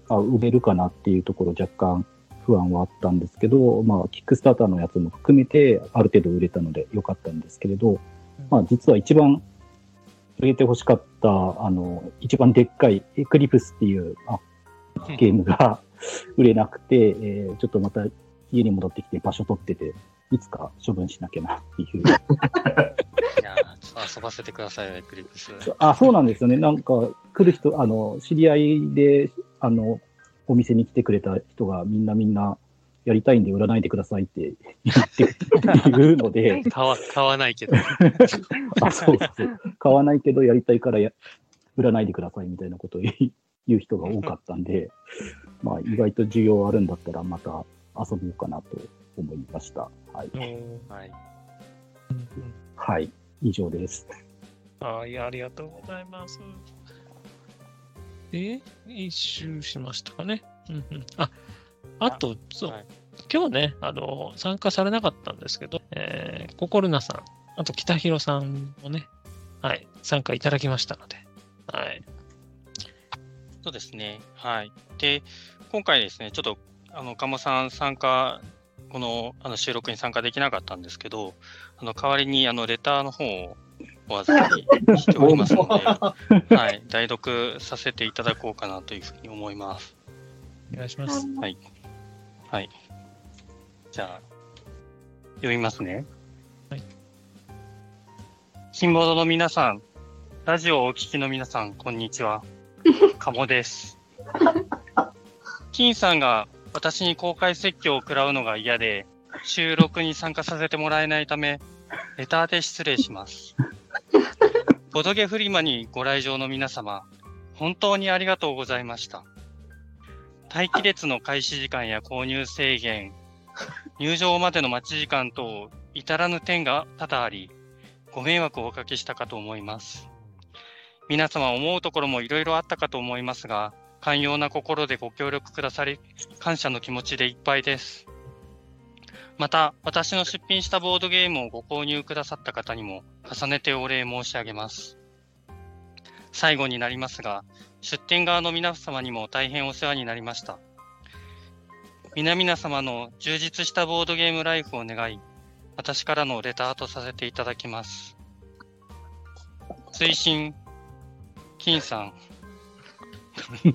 あ、売れるかなっていうところ若干不安はあったんですけど、まあ、キックスターターのやつも含めて、ある程度売れたので良かったんですけれど、まあ、実は一番売れて欲しかった、あの、一番でっかいエクリプスっていうあ *laughs* ゲームが *laughs* 売れなくて、えー、ちょっとまた家に戻ってきて場所取ってて、いつか処分しなきゃなっていう。*laughs* いや遊ばせてくださいよ、エクリプス。あ、そうなんですよね。なんか、来る人、あの、知り合いで、あの、お店に来てくれた人がみんなみんな、やりたいんで売らないでくださいって言って言うので。買わ、買わないけど。あ、そうそう。買わないけどやりたいからや売らないでくださいみたいなことを言う人が多かったんで、*laughs* まあ意外と需要あるんだったらまた遊ぼうかなと思いました。はい。はい。はい。以上です。はい、ありがとうございます。で、一周しましたかね？うんうん。あ、あと、そう、はい、今日ね、あの、参加されなかったんですけど、えー、ココルナさん、あと北広さんもね、はい、参加いただきましたので、はい。そうですね。はい。で、今回ですね、ちょっと、あの、鴨さん参加、このあの収録に参加できなかったんですけど、あの代わりにあのレターの方をお預かりしておりますので、*laughs* はい、代読させていただこうかなというふうに思います。お願いします。はい。はい。じゃあ、読みますね。はい。新ボードの皆さん、ラジオをお聞きの皆さん、こんにちは。かもです。金さんが私に公開説教を食らうのが嫌で、収録に参加させてもらえないため、レターで失礼します。ボドゲフリマにご来場の皆様、本当にありがとうございました。待機列の開始時間や購入制限、入場までの待ち時間等、至らぬ点が多々あり、ご迷惑をおかけしたかと思います。皆様思うところもいろいろあったかと思いますが、寛容な心でご協力くださり、感謝の気持ちでいっぱいです。また、私の出品したボードゲームをご購入くださった方にも重ねてお礼申し上げます。最後になりますが、出店側の皆様にも大変お世話になりました。皆々様の充実したボードゲームライフを願い、私からのレターとさせていただきます。推進、金さん。*laughs*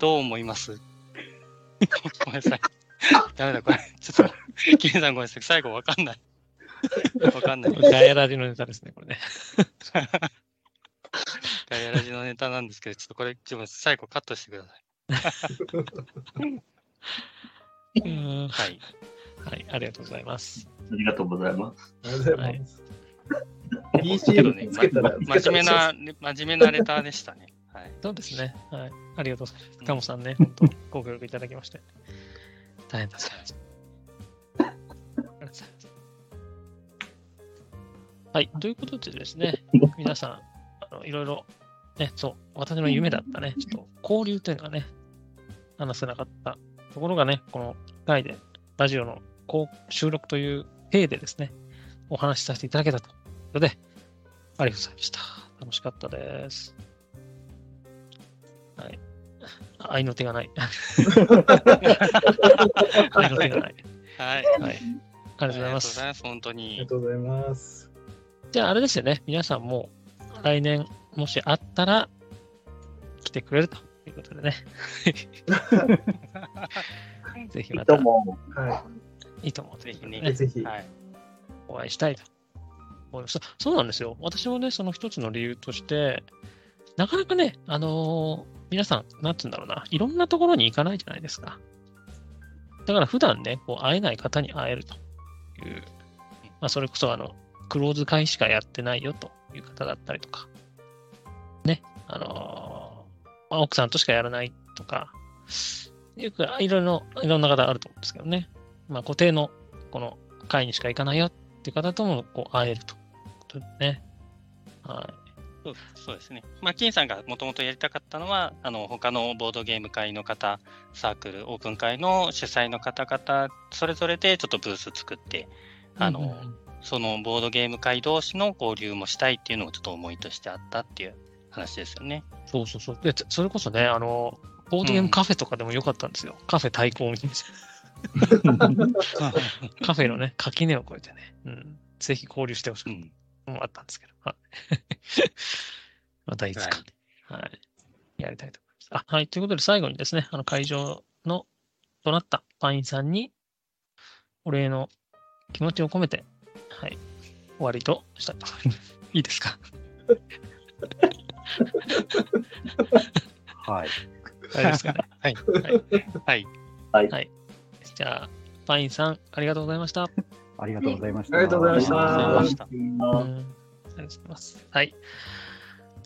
どう思います？ごめんなさい。ダメだ、これ。ちょっと、金さんごめんなさい。最後わかんない。わかんない。ガヤラジのネタですね、これね。ガヤラジのネタなんですけど、ちょっとこれ、ちょっと最後カットしてください。はい。はい、ありがとうございます。ありがとうございます。ありがとうございます。けどね、真面目な、真面目なレターでしたね。はい。そうですね。はい。ありがとうございます。カモさんね、*laughs* 本当ご協力いただきまして。大変だった。はい。ということでですね、皆さん、あのいろいろ、ね、そう、私の夢だったね、ちょっと交流というのがね、話せなかったところがね、この回で、ラジオの収録という体でですね、お話しさせていただけたということで、ありがとうございました。楽しかったです。はい。愛の手がない。*laughs* 愛の手がない。はい。はい。ありがとうございます。本当に。ありがとうございます。じゃあ、あれですよね。皆さんも来年、もしあったら、来てくれるとということでね。*laughs* ぜひまた。いいと思う。はい。いいと思う。ぜひね。ぜひ。はい。お会いしたいと思います。そうなんですよ。私もね、その一つの理由として、なかなかね、あのー、皆さん、なんつうんだろうな、いろんなところに行かないじゃないですか。だから普段ね、こう会えない方に会えるという、まあ、それこそあの、クローズ会しかやってないよという方だったりとか、ね、あのーまあ、奥さんとしかやらないとか、よくいろいろ、いろんな方あると思うんですけどね。まあ、固定のこの会にしか行かないよっていう方ともこう会えるとことでね。はい。そうそうですね。まあ、金さんがもともとやりたかったのは、あの、他のボードゲーム会の方、サークル、オープン会の主催の方々、それぞれでちょっとブース作って、あの、うんうん、そのボードゲーム会同士の交流もしたいっていうのがちょっと思いとしてあったっていう話ですよね。そうそうそう。で、それこそね、あの、ボードゲームカフェとかでもよかったんですよ。うん、カフェ対抗みたいな。カフェのね、垣根を越えてね、うん、ぜひ交流してほしかったのあったんですけど、はい。*laughs* またいつか、ね、はい、はい。やりたいと思います。あ、はい。ということで最後にですね、あの会場の、となったパインさんに、お礼の気持ちを込めて、はい、終わりとしたいと思います。*laughs* いいですか？*laughs* はい。あれですかね？はい。はい。はい。はい。じゃあ、パインさん、ありがとうございました。ありがとうございました。ありがとうございました。ありがとうございました。ありがとうございます。はい。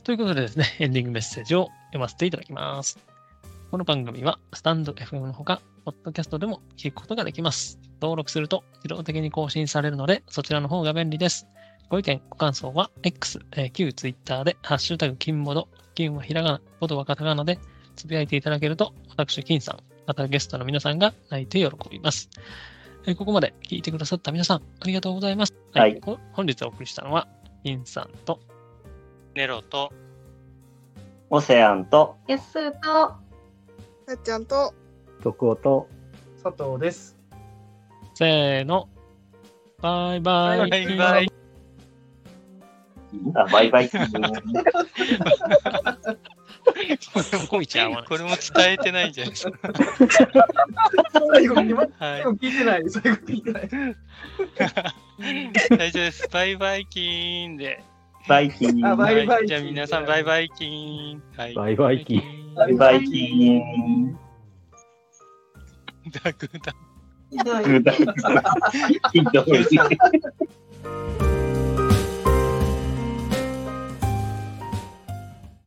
ということでですね、エンディングメッセージを読ませていただきます。この番組は、スタンド FM のほか、ポッドキャストでも聞くことができます。登録すると自動的に更新されるので、そちらの方が便利です。ご意見、ご感想は X、えー、旧 Twitter で、ハッシュタグ、金ボド、金はひらがな、ボドはカタカナで、つぶやいていただけると、私、金さん、またゲストの皆さんが泣いて喜びます。えー、ここまで聞いてくださった皆さん、ありがとうございます。はい。本日お送りしたのは、金さんと、ネロと、オセアンと、ヤスーと、さっちゃんと、徳尾と、佐藤です。せーの。バイバイ。バイバイ。あ、バイバイ。*laughs* *laughs* これも伝えてないじゃないですか。最後最後聞いてない。最後聞いてない。*laughs* 大丈夫です。バイバイキーンで。バイキーン。あ、バイバイじゃあ皆さんバイバイキーン。はい、バイバイキーン。バイバイキーン。ダグダ。ひどい。ひどい。